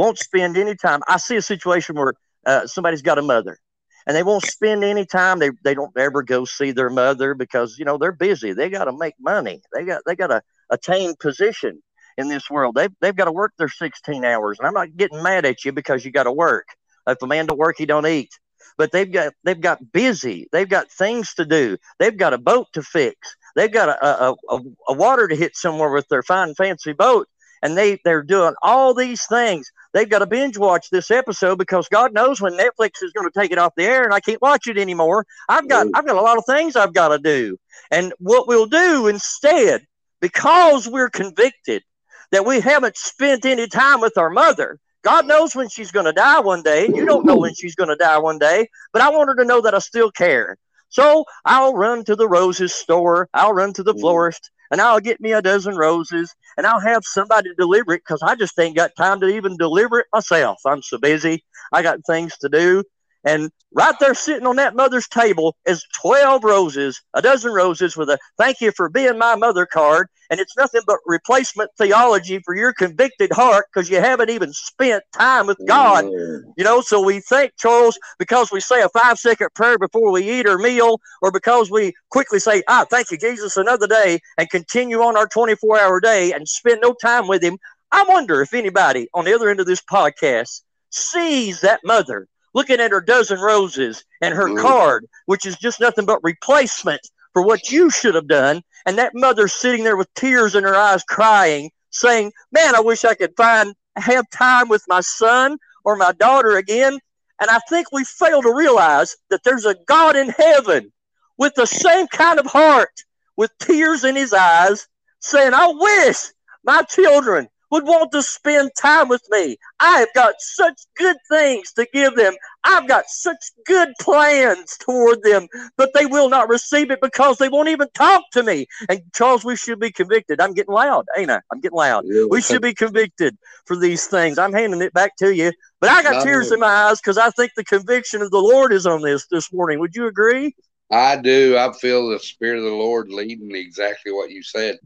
won't spend any time. I see a situation where uh, somebody's got a mother and they won't spend any time. They, they don't ever go see their mother because, you know, they're busy. They got to make money. They got, they got to attain position in this world. They've, they've got to work their 16 hours. And I'm not getting mad at you because you got to work. If a man don't work, he don't eat. But they've got they've got busy. They've got things to do. They've got a boat to fix. They've got a, a, a, a water to hit somewhere with their fine fancy boat. And they, they're doing all these things. They've got to binge watch this episode because God knows when Netflix is going to take it off the air and I can't watch it anymore. I've got I've got a lot of things I've got to do. And what we'll do instead, because we're convicted that we haven't spent any time with our mother. God knows when she's going to die one day. You don't know when she's going to die one day, but I want her to know that I still care. So I'll run to the roses store. I'll run to the Mhm. florist and I'll get me a dozen roses and I'll have somebody deliver it because I just ain't got time to even deliver it myself. I'm so busy. I got things to do. And right there sitting on that mother's table is 12 roses, a dozen roses with a thank you for being my mother card. And it's nothing but replacement theology for your convicted heart because you haven't even spent time with God. Mm. You know, so we think, Charles, because we say a five second prayer before we eat our meal, or because we quickly say, ah, thank you, Jesus, another day, and continue on our 24 hour day and spend no time with Him. I wonder if anybody on the other end of this podcast sees that mother looking at her dozen roses and her Mm. card, which is just nothing but replacement for what you should have done. And that mother sitting there with tears in her eyes, crying, saying, Man, I wish I could find have time with my son or my daughter again. And I think we fail to realize that there's a God in heaven with the same kind of heart, with tears in his eyes, saying, I wish my children would want to spend time with me. I have got such good things to give them. I've got such good plans toward them, but they will not receive it because they won't even talk to me. And Charles, we should be convicted. I'm getting loud, ain't I? I'm getting loud. Yeah. We should be convicted for these things. I'm handing it back to you, but I got tears in my eyes because I think the conviction of the Lord is on this this morning. Would you agree? I do. I feel the Spirit of the Lord leading exactly what you said.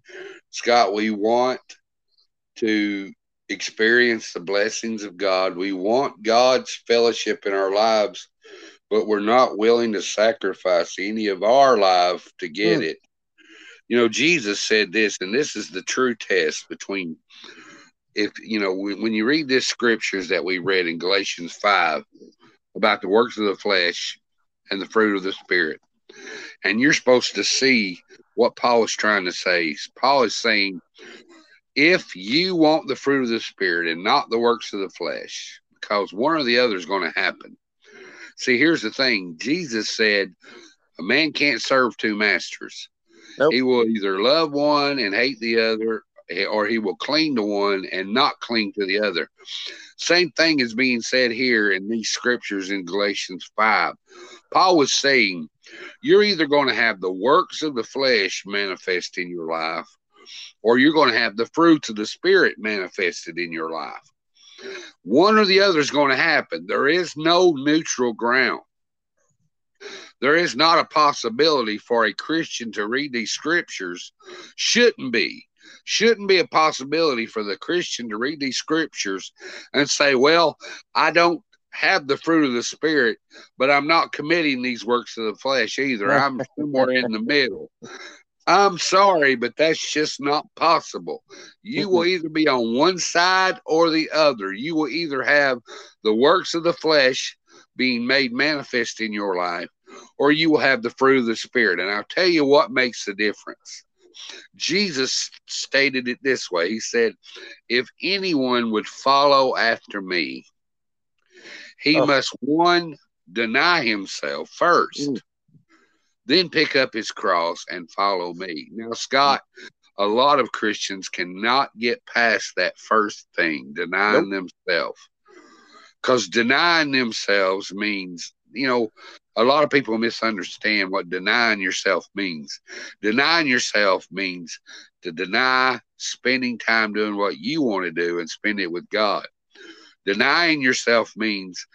Scott, we want to experience the blessings of God. We want God's fellowship in our lives, but we're not willing to sacrifice any of our life to get Hmm. it. You know, Jesus said this, and this is the true test between if you know when, when you read this scriptures that we read in Galatians 5 about the works of the flesh and the fruit of the spirit and you're supposed to see what Paul is trying to say. Paul is saying, if you want the fruit of the Spirit and not the works of the flesh, because one or the other is going to happen. See, here's the thing Jesus said, a man can't serve two masters. Nope. He will either love one and hate the other, or he will cling to one and not cling to the other. Same thing is being said here in these scriptures in Galatians 5. Paul was saying, you're either going to have the works of the flesh manifest in your life, or you're going to have the fruits of the spirit manifested in your life. One or the other is going to happen. There is no neutral ground. There is not a possibility for a Christian to read these scriptures. Shouldn't be. Shouldn't be a possibility for the Christian to read these scriptures and say, well, I don't have the fruit of the spirit, but I'm not committing these works of the flesh either. I'm somewhere in the middle. I'm sorry, but that's just not possible. You will either be on one side or the other. You will either have the works of the flesh being made manifest in your life, or you will have the fruit of the spirit. And I'll tell you what makes the difference. Jesus stated it this way He said, If anyone would follow after me, he Oh. must one deny himself first, Mm. Then pick up his cross and follow me. Now, Scott, a lot of Christians cannot get past that first thing, denying themselves. Because denying themselves means, you know, a lot of people misunderstand what denying yourself means. Denying yourself means to deny spending time doing what you want to do and spend it with God. Denying yourself means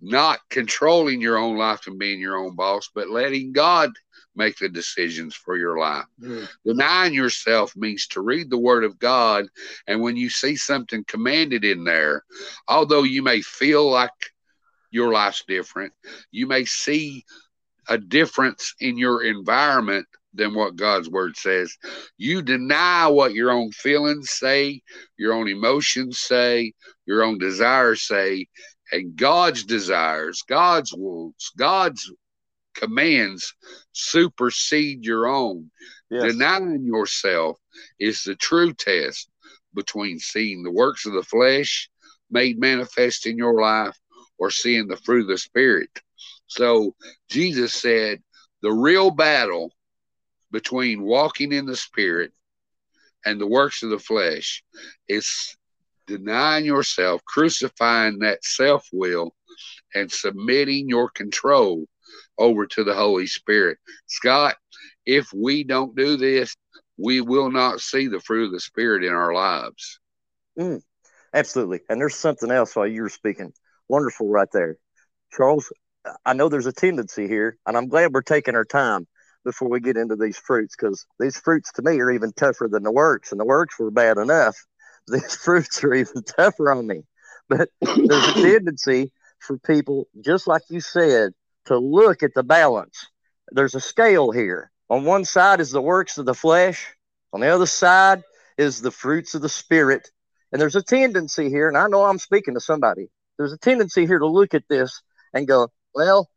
not controlling your own life and being your own boss, but letting God make the decisions for your life. Mm-hmm. Denying yourself means to read the Word of God, and when you see something commanded in there, although you may feel like your life's different, you may see a difference in your environment than what God's Word says. You deny what your own feelings say, your own emotions say, your own desires say, and God's desires, God's wants, God's commands supersede your own. Yes. Denying yourself is the true test between seeing the works of the flesh made manifest in your life or seeing the fruit of the Spirit. So Jesus said the real battle between walking in the Spirit and the works of the flesh is denying yourself, crucifying that self will, and submitting your control over to the Holy Spirit. Scott, if we don't do this, we will not see the fruit of the Spirit in our lives. Mm, absolutely. And there's something else while you were speaking. Wonderful right there. Charles, I know there's a tendency here, and I'm glad we're taking our time before we get into these fruits because these fruits to me are even tougher than the works, and the works were bad enough. These fruits are even tougher on me. But there's a tendency for people, just like you said, to look at the balance. There's a scale here. On one side is the works of the flesh, on the other side is the fruits of the spirit. And there's a tendency here, and I know I'm speaking to somebody. There's a tendency here to look at this and go, well,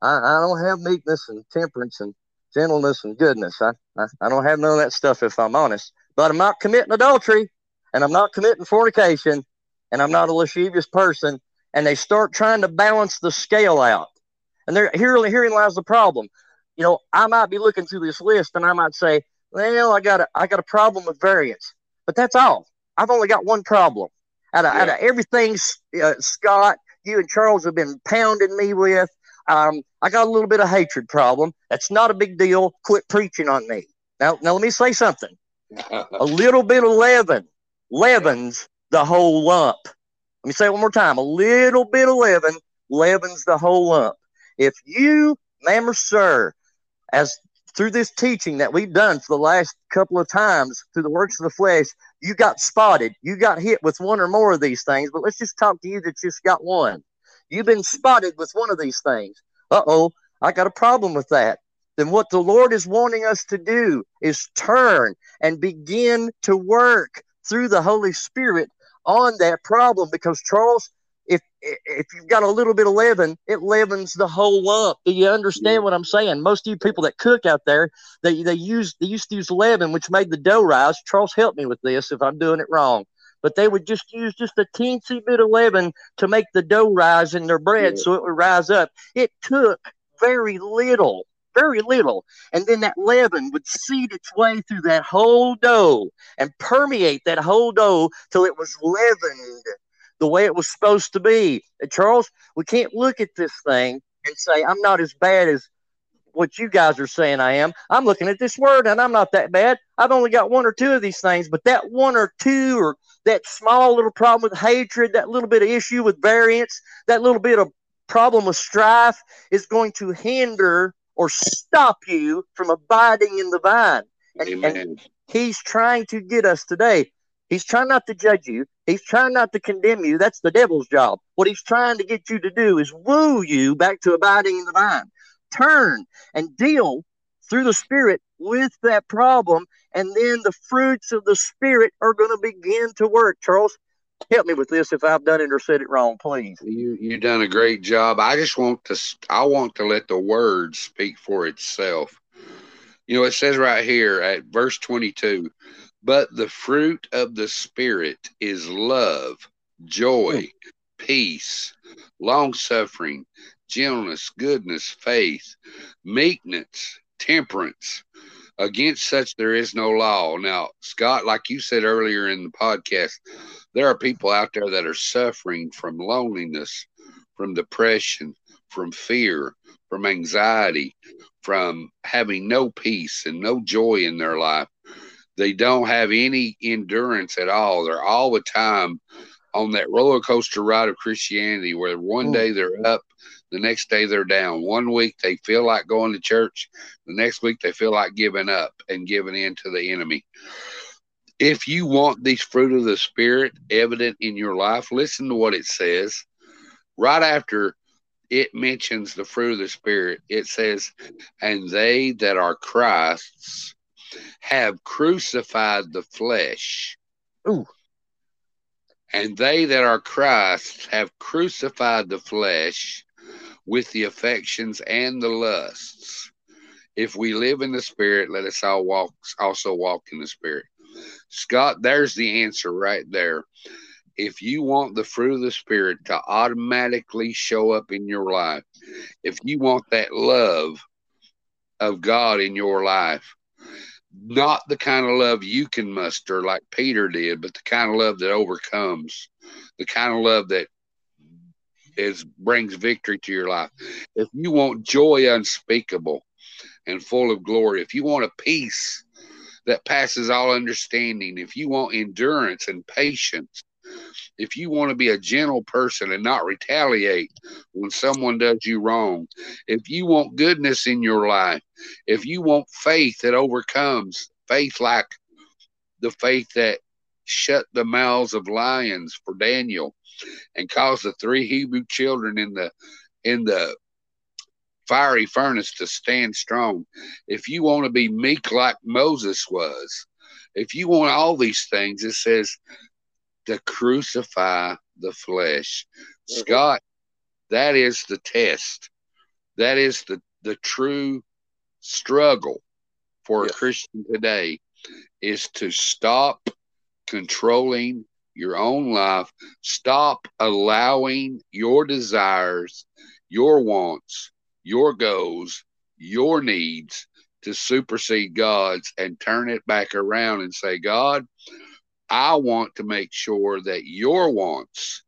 I, I don't have meekness and temperance and gentleness and goodness. I, I, I don't have none of that stuff if I'm honest. But I'm not committing adultery and I'm not committing fornication and I'm not a lascivious person. And they start trying to balance the scale out. And there, here, herein lies the problem you know, I might be looking through this list and I might say, well, I got a, I got a problem with variance, but that's all. I've only got one problem. Out of, yeah. out of everything, uh, Scott, you and Charles have been pounding me with, um, I got a little bit of hatred problem. That's not a big deal. Quit preaching on me. Now, now let me say something. a little bit of leaven leavens the whole lump. Let me say it one more time. A little bit of leaven leavens the whole lump. If you, ma'am or sir, as through this teaching that we've done for the last couple of times through the works of the flesh, you got spotted. You got hit with one or more of these things, but let's just talk to you that just got one. You've been spotted with one of these things. Uh oh, I got a problem with that. Then what the Lord is wanting us to do is turn and begin to work through the Holy Spirit on that problem because Charles, if if you've got a little bit of leaven, it leavens the whole lump. Do you understand yeah. what I'm saying? Most of you people that cook out there, they they use they used to use leaven, which made the dough rise. Charles, help me with this if I'm doing it wrong. But they would just use just a teensy bit of leaven to make the dough rise in their bread, yeah. so it would rise up. It took very little, very little, and then that leaven would seed its way through that whole dough and permeate that whole dough till it was leavened the way it was supposed to be. And Charles, we can't look at this thing and say, I'm not as bad as what you guys are saying I am. I'm looking at this word and I'm not that bad. I've only got one or two of these things, but that one or two or that small little problem with hatred, that little bit of issue with variance, that little bit of problem with strife is going to hinder or stop you from abiding in the vine. And, and he's trying to get us today. He's trying not to judge you. He's trying not to condemn you. That's the devil's job. What he's trying to get you to do is woo you back to abiding in the vine. Turn and deal through the Spirit with that problem, and then the fruits of the Spirit are going to begin to work. Charles, help me with this if I've done it or said it wrong, please. You you done a great job. I just want to I want to let the word speak for itself. You know, it says right here at verse 22 but the fruit of the Spirit is love, joy, peace, long suffering, gentleness, goodness, faith, meekness, temperance. Against such there is no law. Now, Scott, like you said earlier in the podcast, there are people out there that are suffering from loneliness, from depression, from fear, from anxiety, from having no peace and no joy in their life. They don't have any endurance at all. They're all the time on that roller coaster ride of Christianity where one mm. day they're up, the next day they're down. One week they feel like going to church, the next week they feel like giving up and giving in to the enemy. If you want these fruit of the Spirit evident in your life, listen to what it says. Right after it mentions the fruit of the Spirit, it says, And they that are Christ's have crucified the flesh. Ooh. And they that are Christ have crucified the flesh with the affections and the lusts. If we live in the Spirit, let us all walk, also walk in the Spirit. Scott, there's the answer right there. If you want the fruit of the Spirit to automatically show up in your life, if you want that love of God in your life, not the kind of love you can muster like Peter did, but the kind of love that overcomes, the kind of love that is brings victory to your life. If you want joy unspeakable and full of glory, if you want a peace that passes all understanding, if you want endurance and patience, if you want to be a gentle person and not retaliate when someone does you wrong, if you want goodness in your life, if you want faith that overcomes, faith like the faith that shut the mouths of lions for Daniel and caused the three Hebrew children in the in the fiery furnace to stand strong. If you want to be meek like Moses was, if you want all these things, it says to crucify the flesh. Mm-hmm. Scott, that is the test. That is the, the true struggle for yes. a Christian today is to stop controlling your own life. Stop allowing your desires, your wants, your goals, your needs to supersede God's and turn it back around and say, God, I want to make sure that your wants,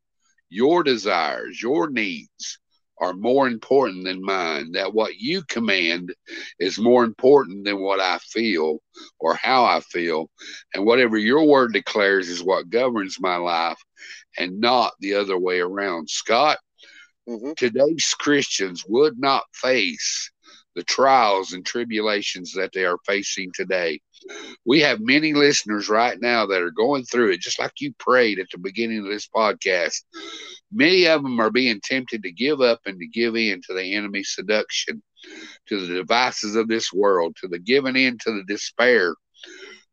your desires, your needs are more important than mine, that what you command is more important than what I feel or how I feel. And whatever your word declares is what governs my life and not the other way around. Scott, Mm-hmm. Today's Christians would not face the trials and tribulations that they are facing today. We have many listeners right now that are going through it, just like you prayed at the beginning of this podcast. Many of them are being tempted to give up and to give in to the enemy's seduction, to the devices of this world, to the giving in to the despair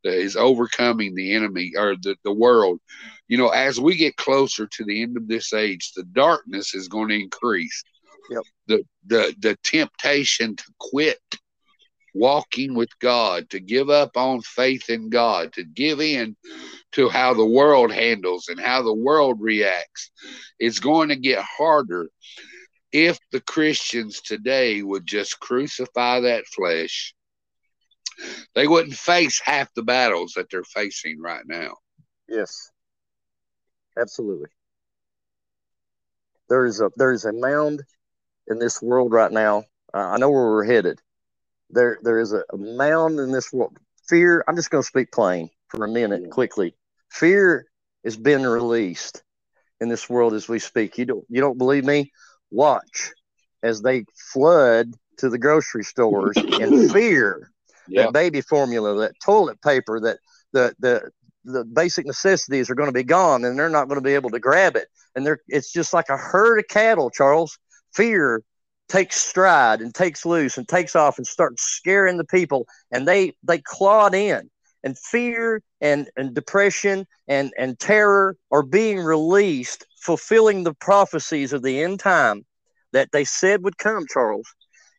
that is overcoming the enemy or the, the world you know, as we get closer to the end of this age, the darkness is going to increase. Yep. The the the temptation to quit walking with God, to give up on faith in God, to give in to how the world handles and how the world reacts, it's going to get harder if the Christians today would just crucify that flesh. They wouldn't face half the battles that they're facing right now. Yes. Absolutely. There is a there is a mound in this world right now. Uh, I know where we're headed. There there is a, a mound in this world. Fear. I'm just going to speak plain for a minute quickly. Fear is being released in this world as we speak. You don't you don't believe me? Watch as they flood to the grocery stores in fear. That baby formula, that toilet paper, that the the the basic necessities are going to be gone and they're not going to be able to grab it and they're it's just like a herd of cattle charles fear takes stride and takes loose and takes off and starts scaring the people and they they clawed in and fear and and depression and and terror are being released fulfilling the prophecies of the end time that they said would come charles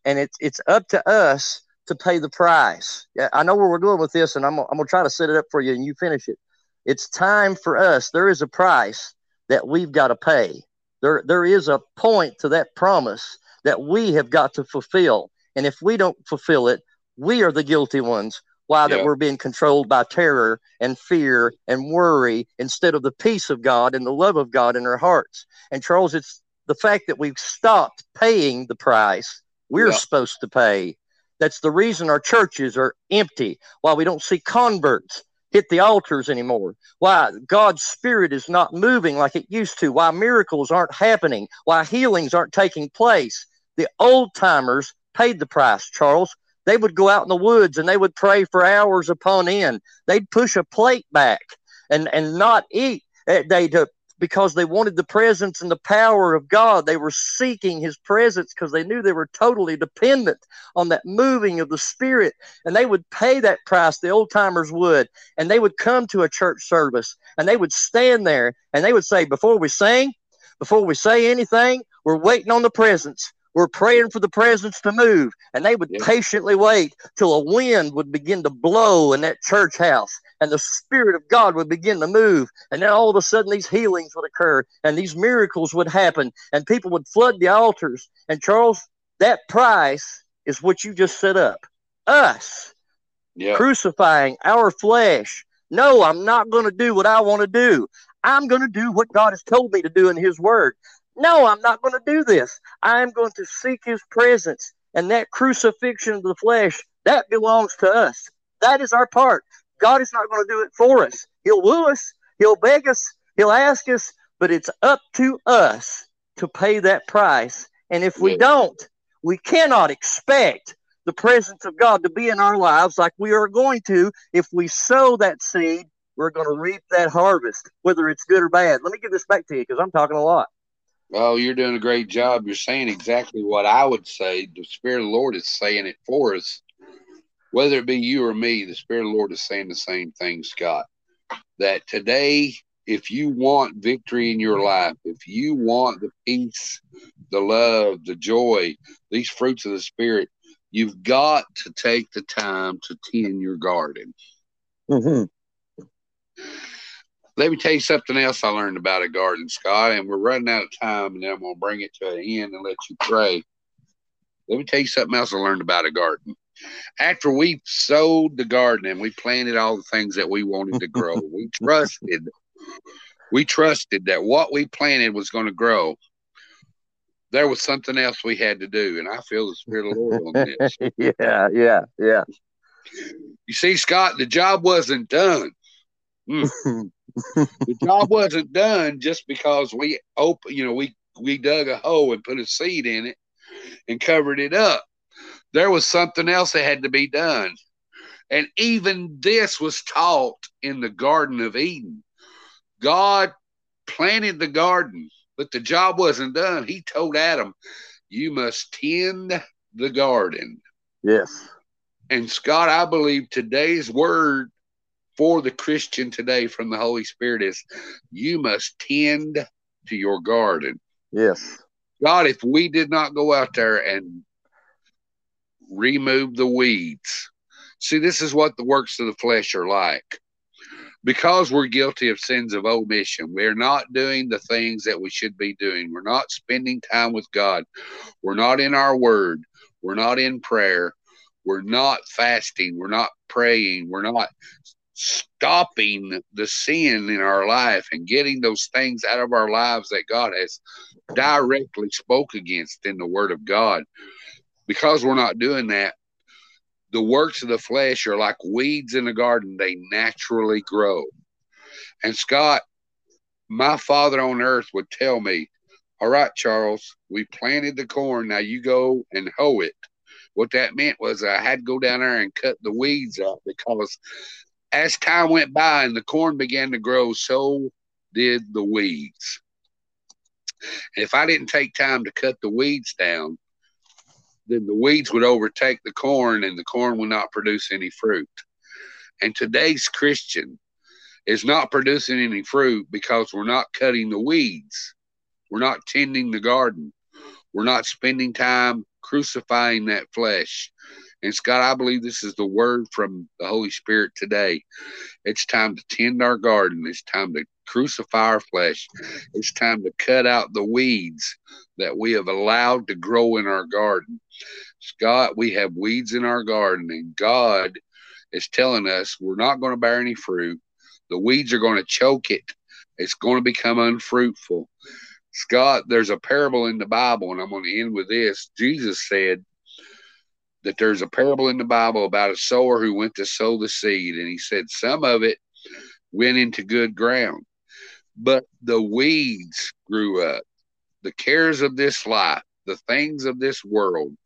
and it's it's up to us to pay the price. I know where we're going with this, and I'm, I'm going to try to set it up for you and you finish it. It's time for us. There is a price that we've got to pay. There, there is a point to that promise that we have got to fulfill. And if we don't fulfill it, we are the guilty ones. Why yeah. that we're being controlled by terror and fear and worry instead of the peace of God and the love of God in our hearts. And Charles, it's the fact that we've stopped paying the price we're yeah. supposed to pay that's the reason our churches are empty, why we don't see converts hit the altars anymore, why God's Spirit is not moving like it used to, why miracles aren't happening, why healings aren't taking place. The old timers paid the price, Charles. They would go out in the woods and they would pray for hours upon end. They'd push a plate back and, and not eat. Eh, they'd because they wanted the presence and the power of God. They were seeking his presence because they knew they were totally dependent on that moving of the Spirit. And they would pay that price, the old timers would. And they would come to a church service and they would stand there and they would say, Before we sing, before we say anything, we're waiting on the presence. We're praying for the presence to move. And they would patiently wait till a wind would begin to blow in that church house and the Spirit of God would begin to move. And then all of a sudden, these healings would occur and these miracles would happen and people would flood the altars. And Charles, that price is what you just set up us yeah. crucifying our flesh. No, I'm not going to do what I want to do. I'm going to do what God has told me to do in His Word. No, I'm not going to do this. I'm going to seek his presence. And that crucifixion of the flesh, that belongs to us. That is our part. God is not going to do it for us. He'll woo us, he'll beg us, he'll ask us, but it's up to us to pay that price. And if we don't, we cannot expect the presence of God to be in our lives like we are going to if we sow that seed we're going to reap that harvest, whether it's good or bad. Let me give this back to you because I'm talking a lot. Well, you're doing a great job. You're saying exactly what I would say. The Spirit of the Lord is saying it for us. Whether it be you or me, the Spirit of the Lord is saying the same thing, Scott. That today, if you want victory in your life, if you want the peace, the love, the joy, these fruits of the Spirit, you've got to take the time to tend your garden. Mm-hmm. Let me tell you something else I learned about a garden, Scott, and we're running out of time, and then I'm going to bring it to an end and let you pray. Let me tell you something else I learned about a garden. After we sowed the garden and we planted all the things that we wanted to grow, we trusted, we trusted that what we planted was going to grow. There was something else we had to do, and I feel the Spirit of the Lord on this. yeah, yeah, yeah. You see, Scott, the job wasn't done. Mm. the job wasn't done just because we open, you know, we we dug a hole and put a seed in it and covered it up. There was something else that had to be done. And even this was taught in the Garden of Eden. God planted the garden, but the job wasn't done. He told Adam, You must tend the garden. Yes. And Scott, I believe today's word for the Christian today from the Holy Spirit is you must tend to your garden. Yes. God, if we did not go out there and remove the weeds, see, this is what the works of the flesh are like. Because we're guilty of sins of omission, we're not doing the things that we should be doing. We're not spending time with God. We're not in our word. We're not in prayer. We're not fasting. We're not praying. We're not stopping the sin in our life and getting those things out of our lives that God has directly spoke against in the word of God. Because we're not doing that, the works of the flesh are like weeds in the garden. They naturally grow. And Scott, my father on earth would tell me, all right, Charles, we planted the corn. Now you go and hoe it. What that meant was I had to go down there and cut the weeds out because as time went by and the corn began to grow, so did the weeds. And if I didn't take time to cut the weeds down, then the weeds would overtake the corn and the corn would not produce any fruit. And today's Christian is not producing any fruit because we're not cutting the weeds. We're not tending the garden. We're not spending time crucifying that flesh. And Scott, I believe this is the word from the Holy Spirit today. It's time to tend our garden. It's time to crucify our flesh. It's time to cut out the weeds that we have allowed to grow in our garden. Scott, we have weeds in our garden, and God is telling us we're not going to bear any fruit. The weeds are going to choke it. It's going to become unfruitful. Scott, there's a parable in the Bible, and I'm going to end with this. Jesus said, that there's a parable in the Bible about a sower who went to sow the seed, and he said some of it went into good ground, but the weeds grew up. The cares of this life, the things of this world,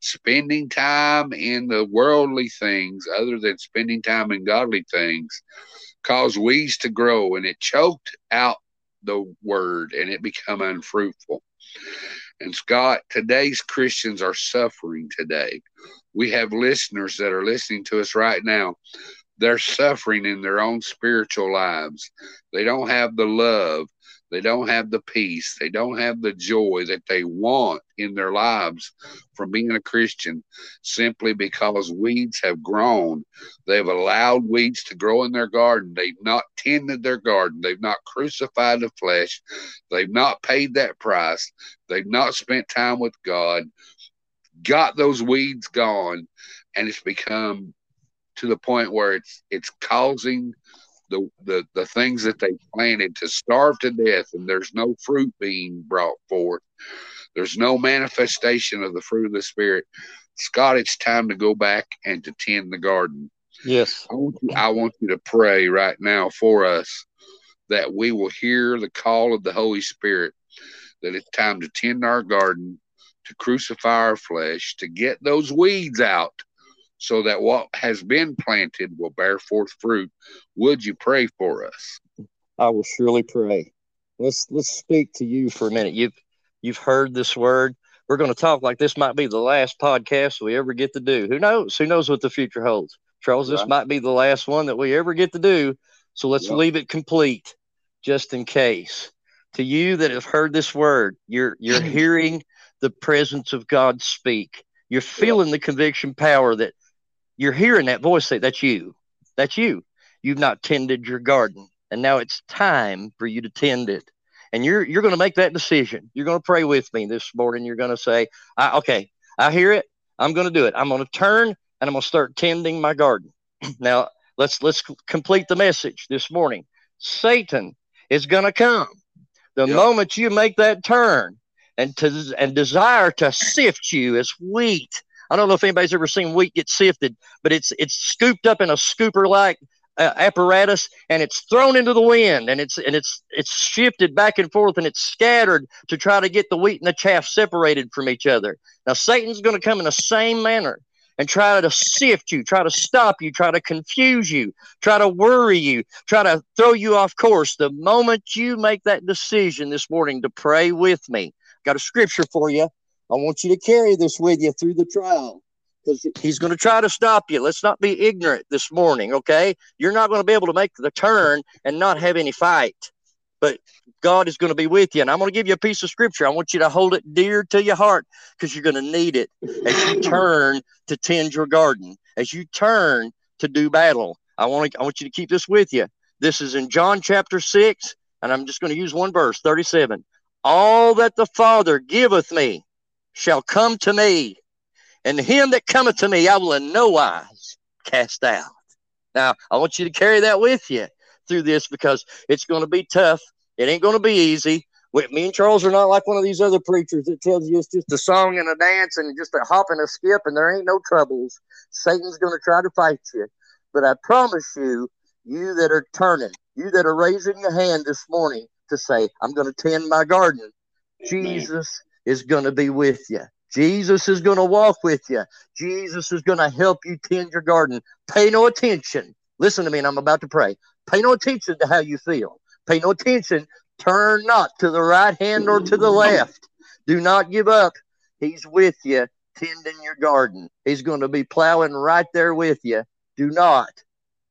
spending time in the worldly things other than spending time in godly things, caused weeds to grow, and it choked out the word, and it become unfruitful. And Scott, today's Christians are suffering today. We have listeners that are listening to us right now. They're suffering in their own spiritual lives. They don't have the love. They don't have the peace. They don't have the joy that they want in their lives from being a Christian simply because weeds have grown. They've allowed weeds to grow in their garden. They've not tended their garden. They've not crucified the flesh. They've not paid that price. They've not spent time with God, got those weeds gone, and it's become to the point where it's it's causing the, the, the things that they planted to starve to death and there's no fruit being brought forth. There's no manifestation of the fruit of the Spirit. Scott, it's time to go back and to tend the garden. Yes. I want you, I want you to pray right now for us that we will hear the call of the Holy Spirit, that it's time to tend our garden, to crucify our flesh, to get those weeds out so that what has been planted will bear forth fruit. Would you pray for us? I will surely pray. Let's let's speak to you for a minute. You've you've heard this word. We're going to talk like this might be the last podcast we ever get to do. Who knows? Who knows what the future holds? Charles, this might be the last one that we ever get to do. So let's leave it complete just in case. To you that have heard this word, you're you're hearing the presence of God speak. You're feeling the conviction power that you're hearing that voice say, That's you. That's you. You've not tended your garden. And now it's time for you to tend it. And you're you're going to make that decision. You're going to pray with me this morning. You're going to say, I, okay, I hear it. I'm going to do it. I'm going to turn and I'm going to start tending my garden. now let's let's complete the message this morning. Satan is going to come the yep. moment you make that turn and to and desire to sift you as wheat I don't know if anybody's ever seen wheat get sifted, but it's it's scooped up in a scooper like uh, apparatus and it's thrown into the wind and it's and it's it's shifted back and forth and it's scattered to try to get the wheat and the chaff separated from each other. Now Satan's going to come in the same manner and try to sift you, try to stop you, try to confuse you, try to worry you, try to throw you off course. The moment you make that decision this morning to pray with me, got a scripture for you I want you to carry this with you through the trial because he's going to try to stop you. Let's not be ignorant this morning, okay? You're not going to be able to make the turn and not have any fight, but God is going to be with you. And I'm going to give you a piece of scripture. I want you to hold it dear to your heart because you're going to need it as you turn to tend your garden, as you turn to do battle. I want to, I want you to keep this with you. This is in John chapter 6, and I'm just going to use one verse, 37. All that the Father giveth me shall come to me, and him that cometh to me I will in no wise cast out. Now, I want you to carry that with you through this because it's going to be tough. It ain't going to be easy. Me and Charles are not like one of these other preachers that tells you it's just a song and a dance and just a hop and a skip and there ain't no troubles. Satan's going to try to fight you. But I promise you, you that are turning, you that are raising your hand this morning to say, I'm going to tend my garden, Jesus is going to be with you. Jesus is going to walk with you. Jesus is going to help you tend your garden. Pay no attention. Listen to me, and I'm about to pray. Pay no attention to how you feel. Pay no attention. Turn not to the right hand or to the left. Do not give up. He's with you, tending your garden. He's going to be plowing right there with you. Do not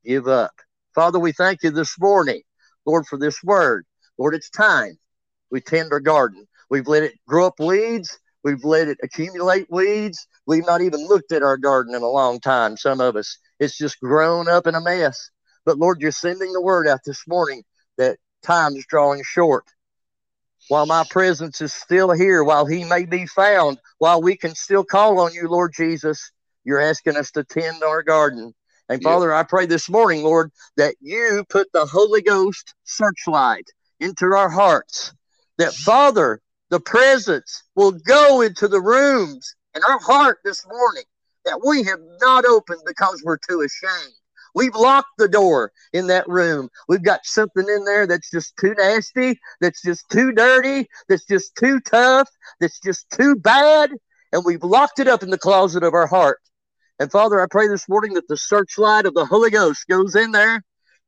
give up. Father, we thank you this morning, Lord, for this word. Lord, it's time we tend our garden. We've let it grow up weeds. We've let it accumulate weeds. We've not even looked at our garden in a long time, some of us. It's just grown up in a mess. But Lord, you're sending the word out this morning that time is drawing short. While my presence is still here, while he may be found, while we can still call on you, Lord Jesus, you're asking us to tend our garden. And Father, I pray this morning, Lord, that you put the Holy Ghost searchlight into our hearts. That Father, the presence will go into the rooms in our heart this morning that we have not opened because we're too ashamed. We've locked the door in that room. We've got something in there that's just too nasty, that's just too dirty, that's just too tough, that's just too bad. And we've locked it up in the closet of our heart. And Father, I pray this morning that the searchlight of the Holy Ghost goes in there,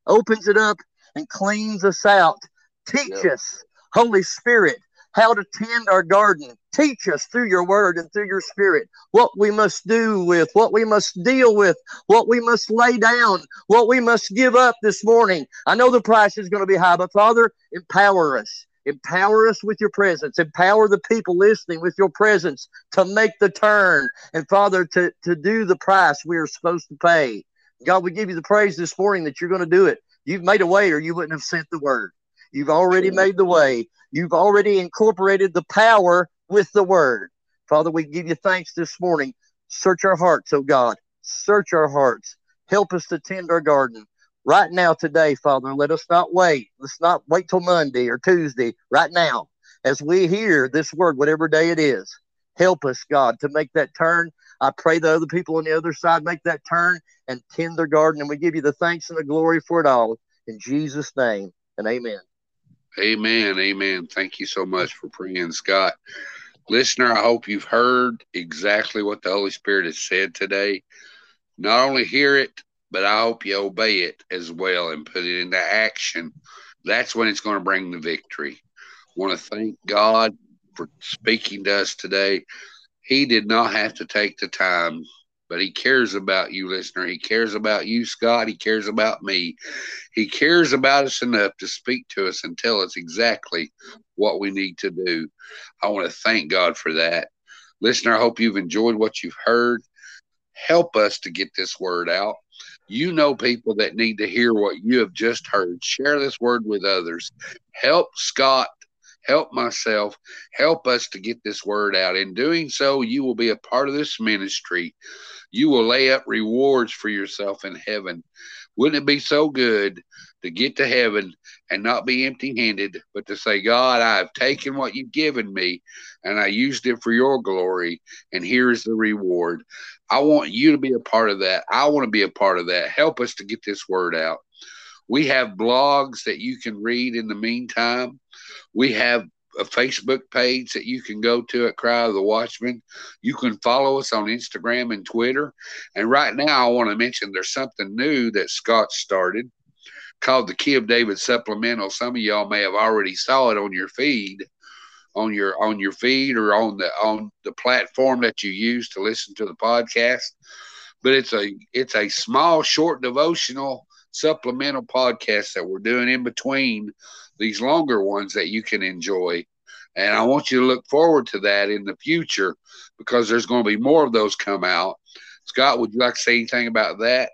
opens it up, and cleans us out. Teach us, Holy Spirit, how to tend our garden. Teach us through your word and through your spirit what we must do with, what we must deal with, what we must lay down, what we must give up this morning. I know the price is going to be high, but Father, empower us. Empower us with your presence. Empower the people listening with your presence to make the turn. And Father, to, to do the price we are supposed to pay. God, we give you the praise this morning that you're going to do it. You've made a way or you wouldn't have sent the word. You've already made the way. You've already incorporated the power with the word. Father, we give you thanks this morning. Search our hearts, oh God. Search our hearts. Help us to tend our garden. right now, today, Father. Let us not wait. Let's not wait till Monday or Tuesday. Right now, as we hear this word, whatever day it is, help us, God, to make that turn. I pray the other people on the other side make that turn and tend their garden. And we give you the thanks and the glory for it all. In Jesus' name, and amen. Amen. Amen. Thank you so much for praying, Scott. Listener, I hope you've heard exactly what the Holy Spirit has said today. Not only hear it, but I hope you obey it as well and put it into action. That's when it's going to bring the victory. I want to thank God for speaking to us today. He did not have to take the time but he cares about you, listener. He cares about you, Scott. He cares about me. He cares about us enough to speak to us and tell us exactly what we need to do. I want to thank God for that. Listener, I hope you've enjoyed what you've heard. Help us to get this word out. You know people that need to hear what you have just heard. Share this word with others. Help Scott help myself, help us to get this word out. In doing so, you will be a part of this ministry you will lay up rewards for yourself in heaven. Wouldn't it be so good to get to heaven and not be empty handed, but to say, God, I have taken what you've given me and I used it for your glory, and here's the reward. I want you to be a part of that. I want to be a part of that. Help us to get this word out. We have blogs that you can read in the meantime. We have a Facebook page that you can go to at Cry of the Watchman. You can follow us on Instagram and Twitter. And right now, I want to mention there's something new that Scott started called the of David Supplemental. Some of y'all may have already saw it on your feed, on your on your feed or on the on the platform that you use to listen to the podcast. But it's a it's a small short devotional supplemental podcast that we're doing in between these longer ones that you can enjoy. And I want you to look forward to that in the future because there's going to be more of those come out. Scott, would you like to say anything about that?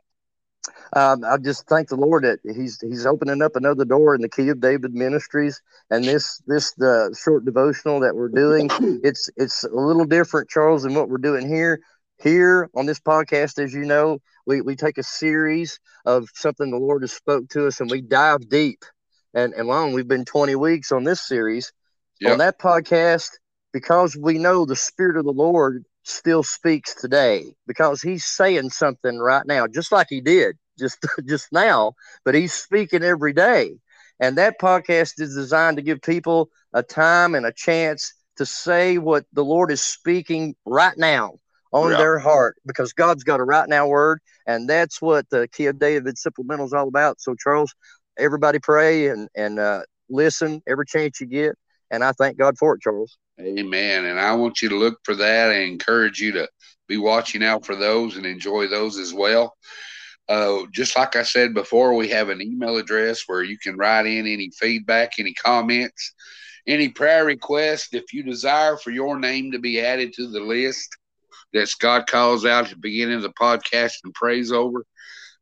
Um, I just thank the Lord that He's He's opening up another door in the Key of David Ministries, and this this the short devotional that we're doing. It's it's a little different, Charles, than what we're doing here. Here on this podcast, as you know, we we take a series of something the Lord has spoke to us, and we dive deep and, and long. We've been 20 weeks on this series. Yep. On that podcast, because we know the Spirit of the Lord still speaks today, because He's saying something right now, just like He did just just now, but He's speaking every day. And that podcast is designed to give people a time and a chance to say what the Lord is speaking right now on yeah. their heart because God's got a right now word, and that's what the Key of David supplemental is all about. So, Charles, everybody pray and and uh, listen every chance you get. And I thank God for it, Charles. Amen. And I want you to look for that and encourage you to be watching out for those and enjoy those as well. Uh, just like I said before, we have an email address where you can write in any feedback, any comments, any prayer requests. If you desire for your name to be added to the list that Scott calls out at the beginning of the podcast and prays over,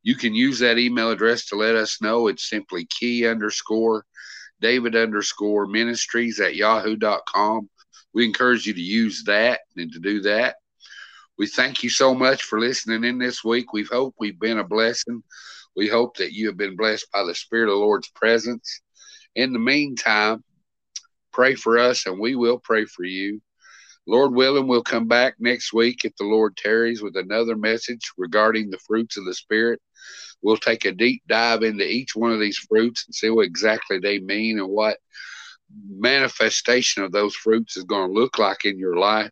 you can use that email address to let us know. It's simply key underscore David underscore ministries at yahoo.com. We encourage you to use that and to do that. We thank you so much for listening in this week. We hope we've been a blessing. We hope that you have been blessed by the Spirit of the Lord's presence. In the meantime, pray for us and we will pray for you. Lord willing, we'll come back next week if the Lord tarries with another message regarding the fruits of the Spirit. We'll take a deep dive into each one of these fruits and see what exactly they mean and what manifestation of those fruits is going to look like in your life.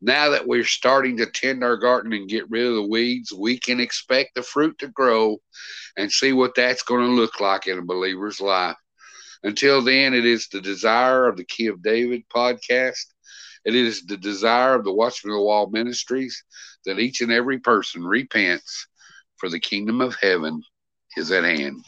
Now that we're starting to tend our garden and get rid of the weeds, we can expect the fruit to grow and see what that's going to look like in a believer's life. Until then, it is the desire of the Key of David podcast. It is the desire of the Watchman of the Wall Ministries that each and every person repents for the kingdom of heaven is at hand.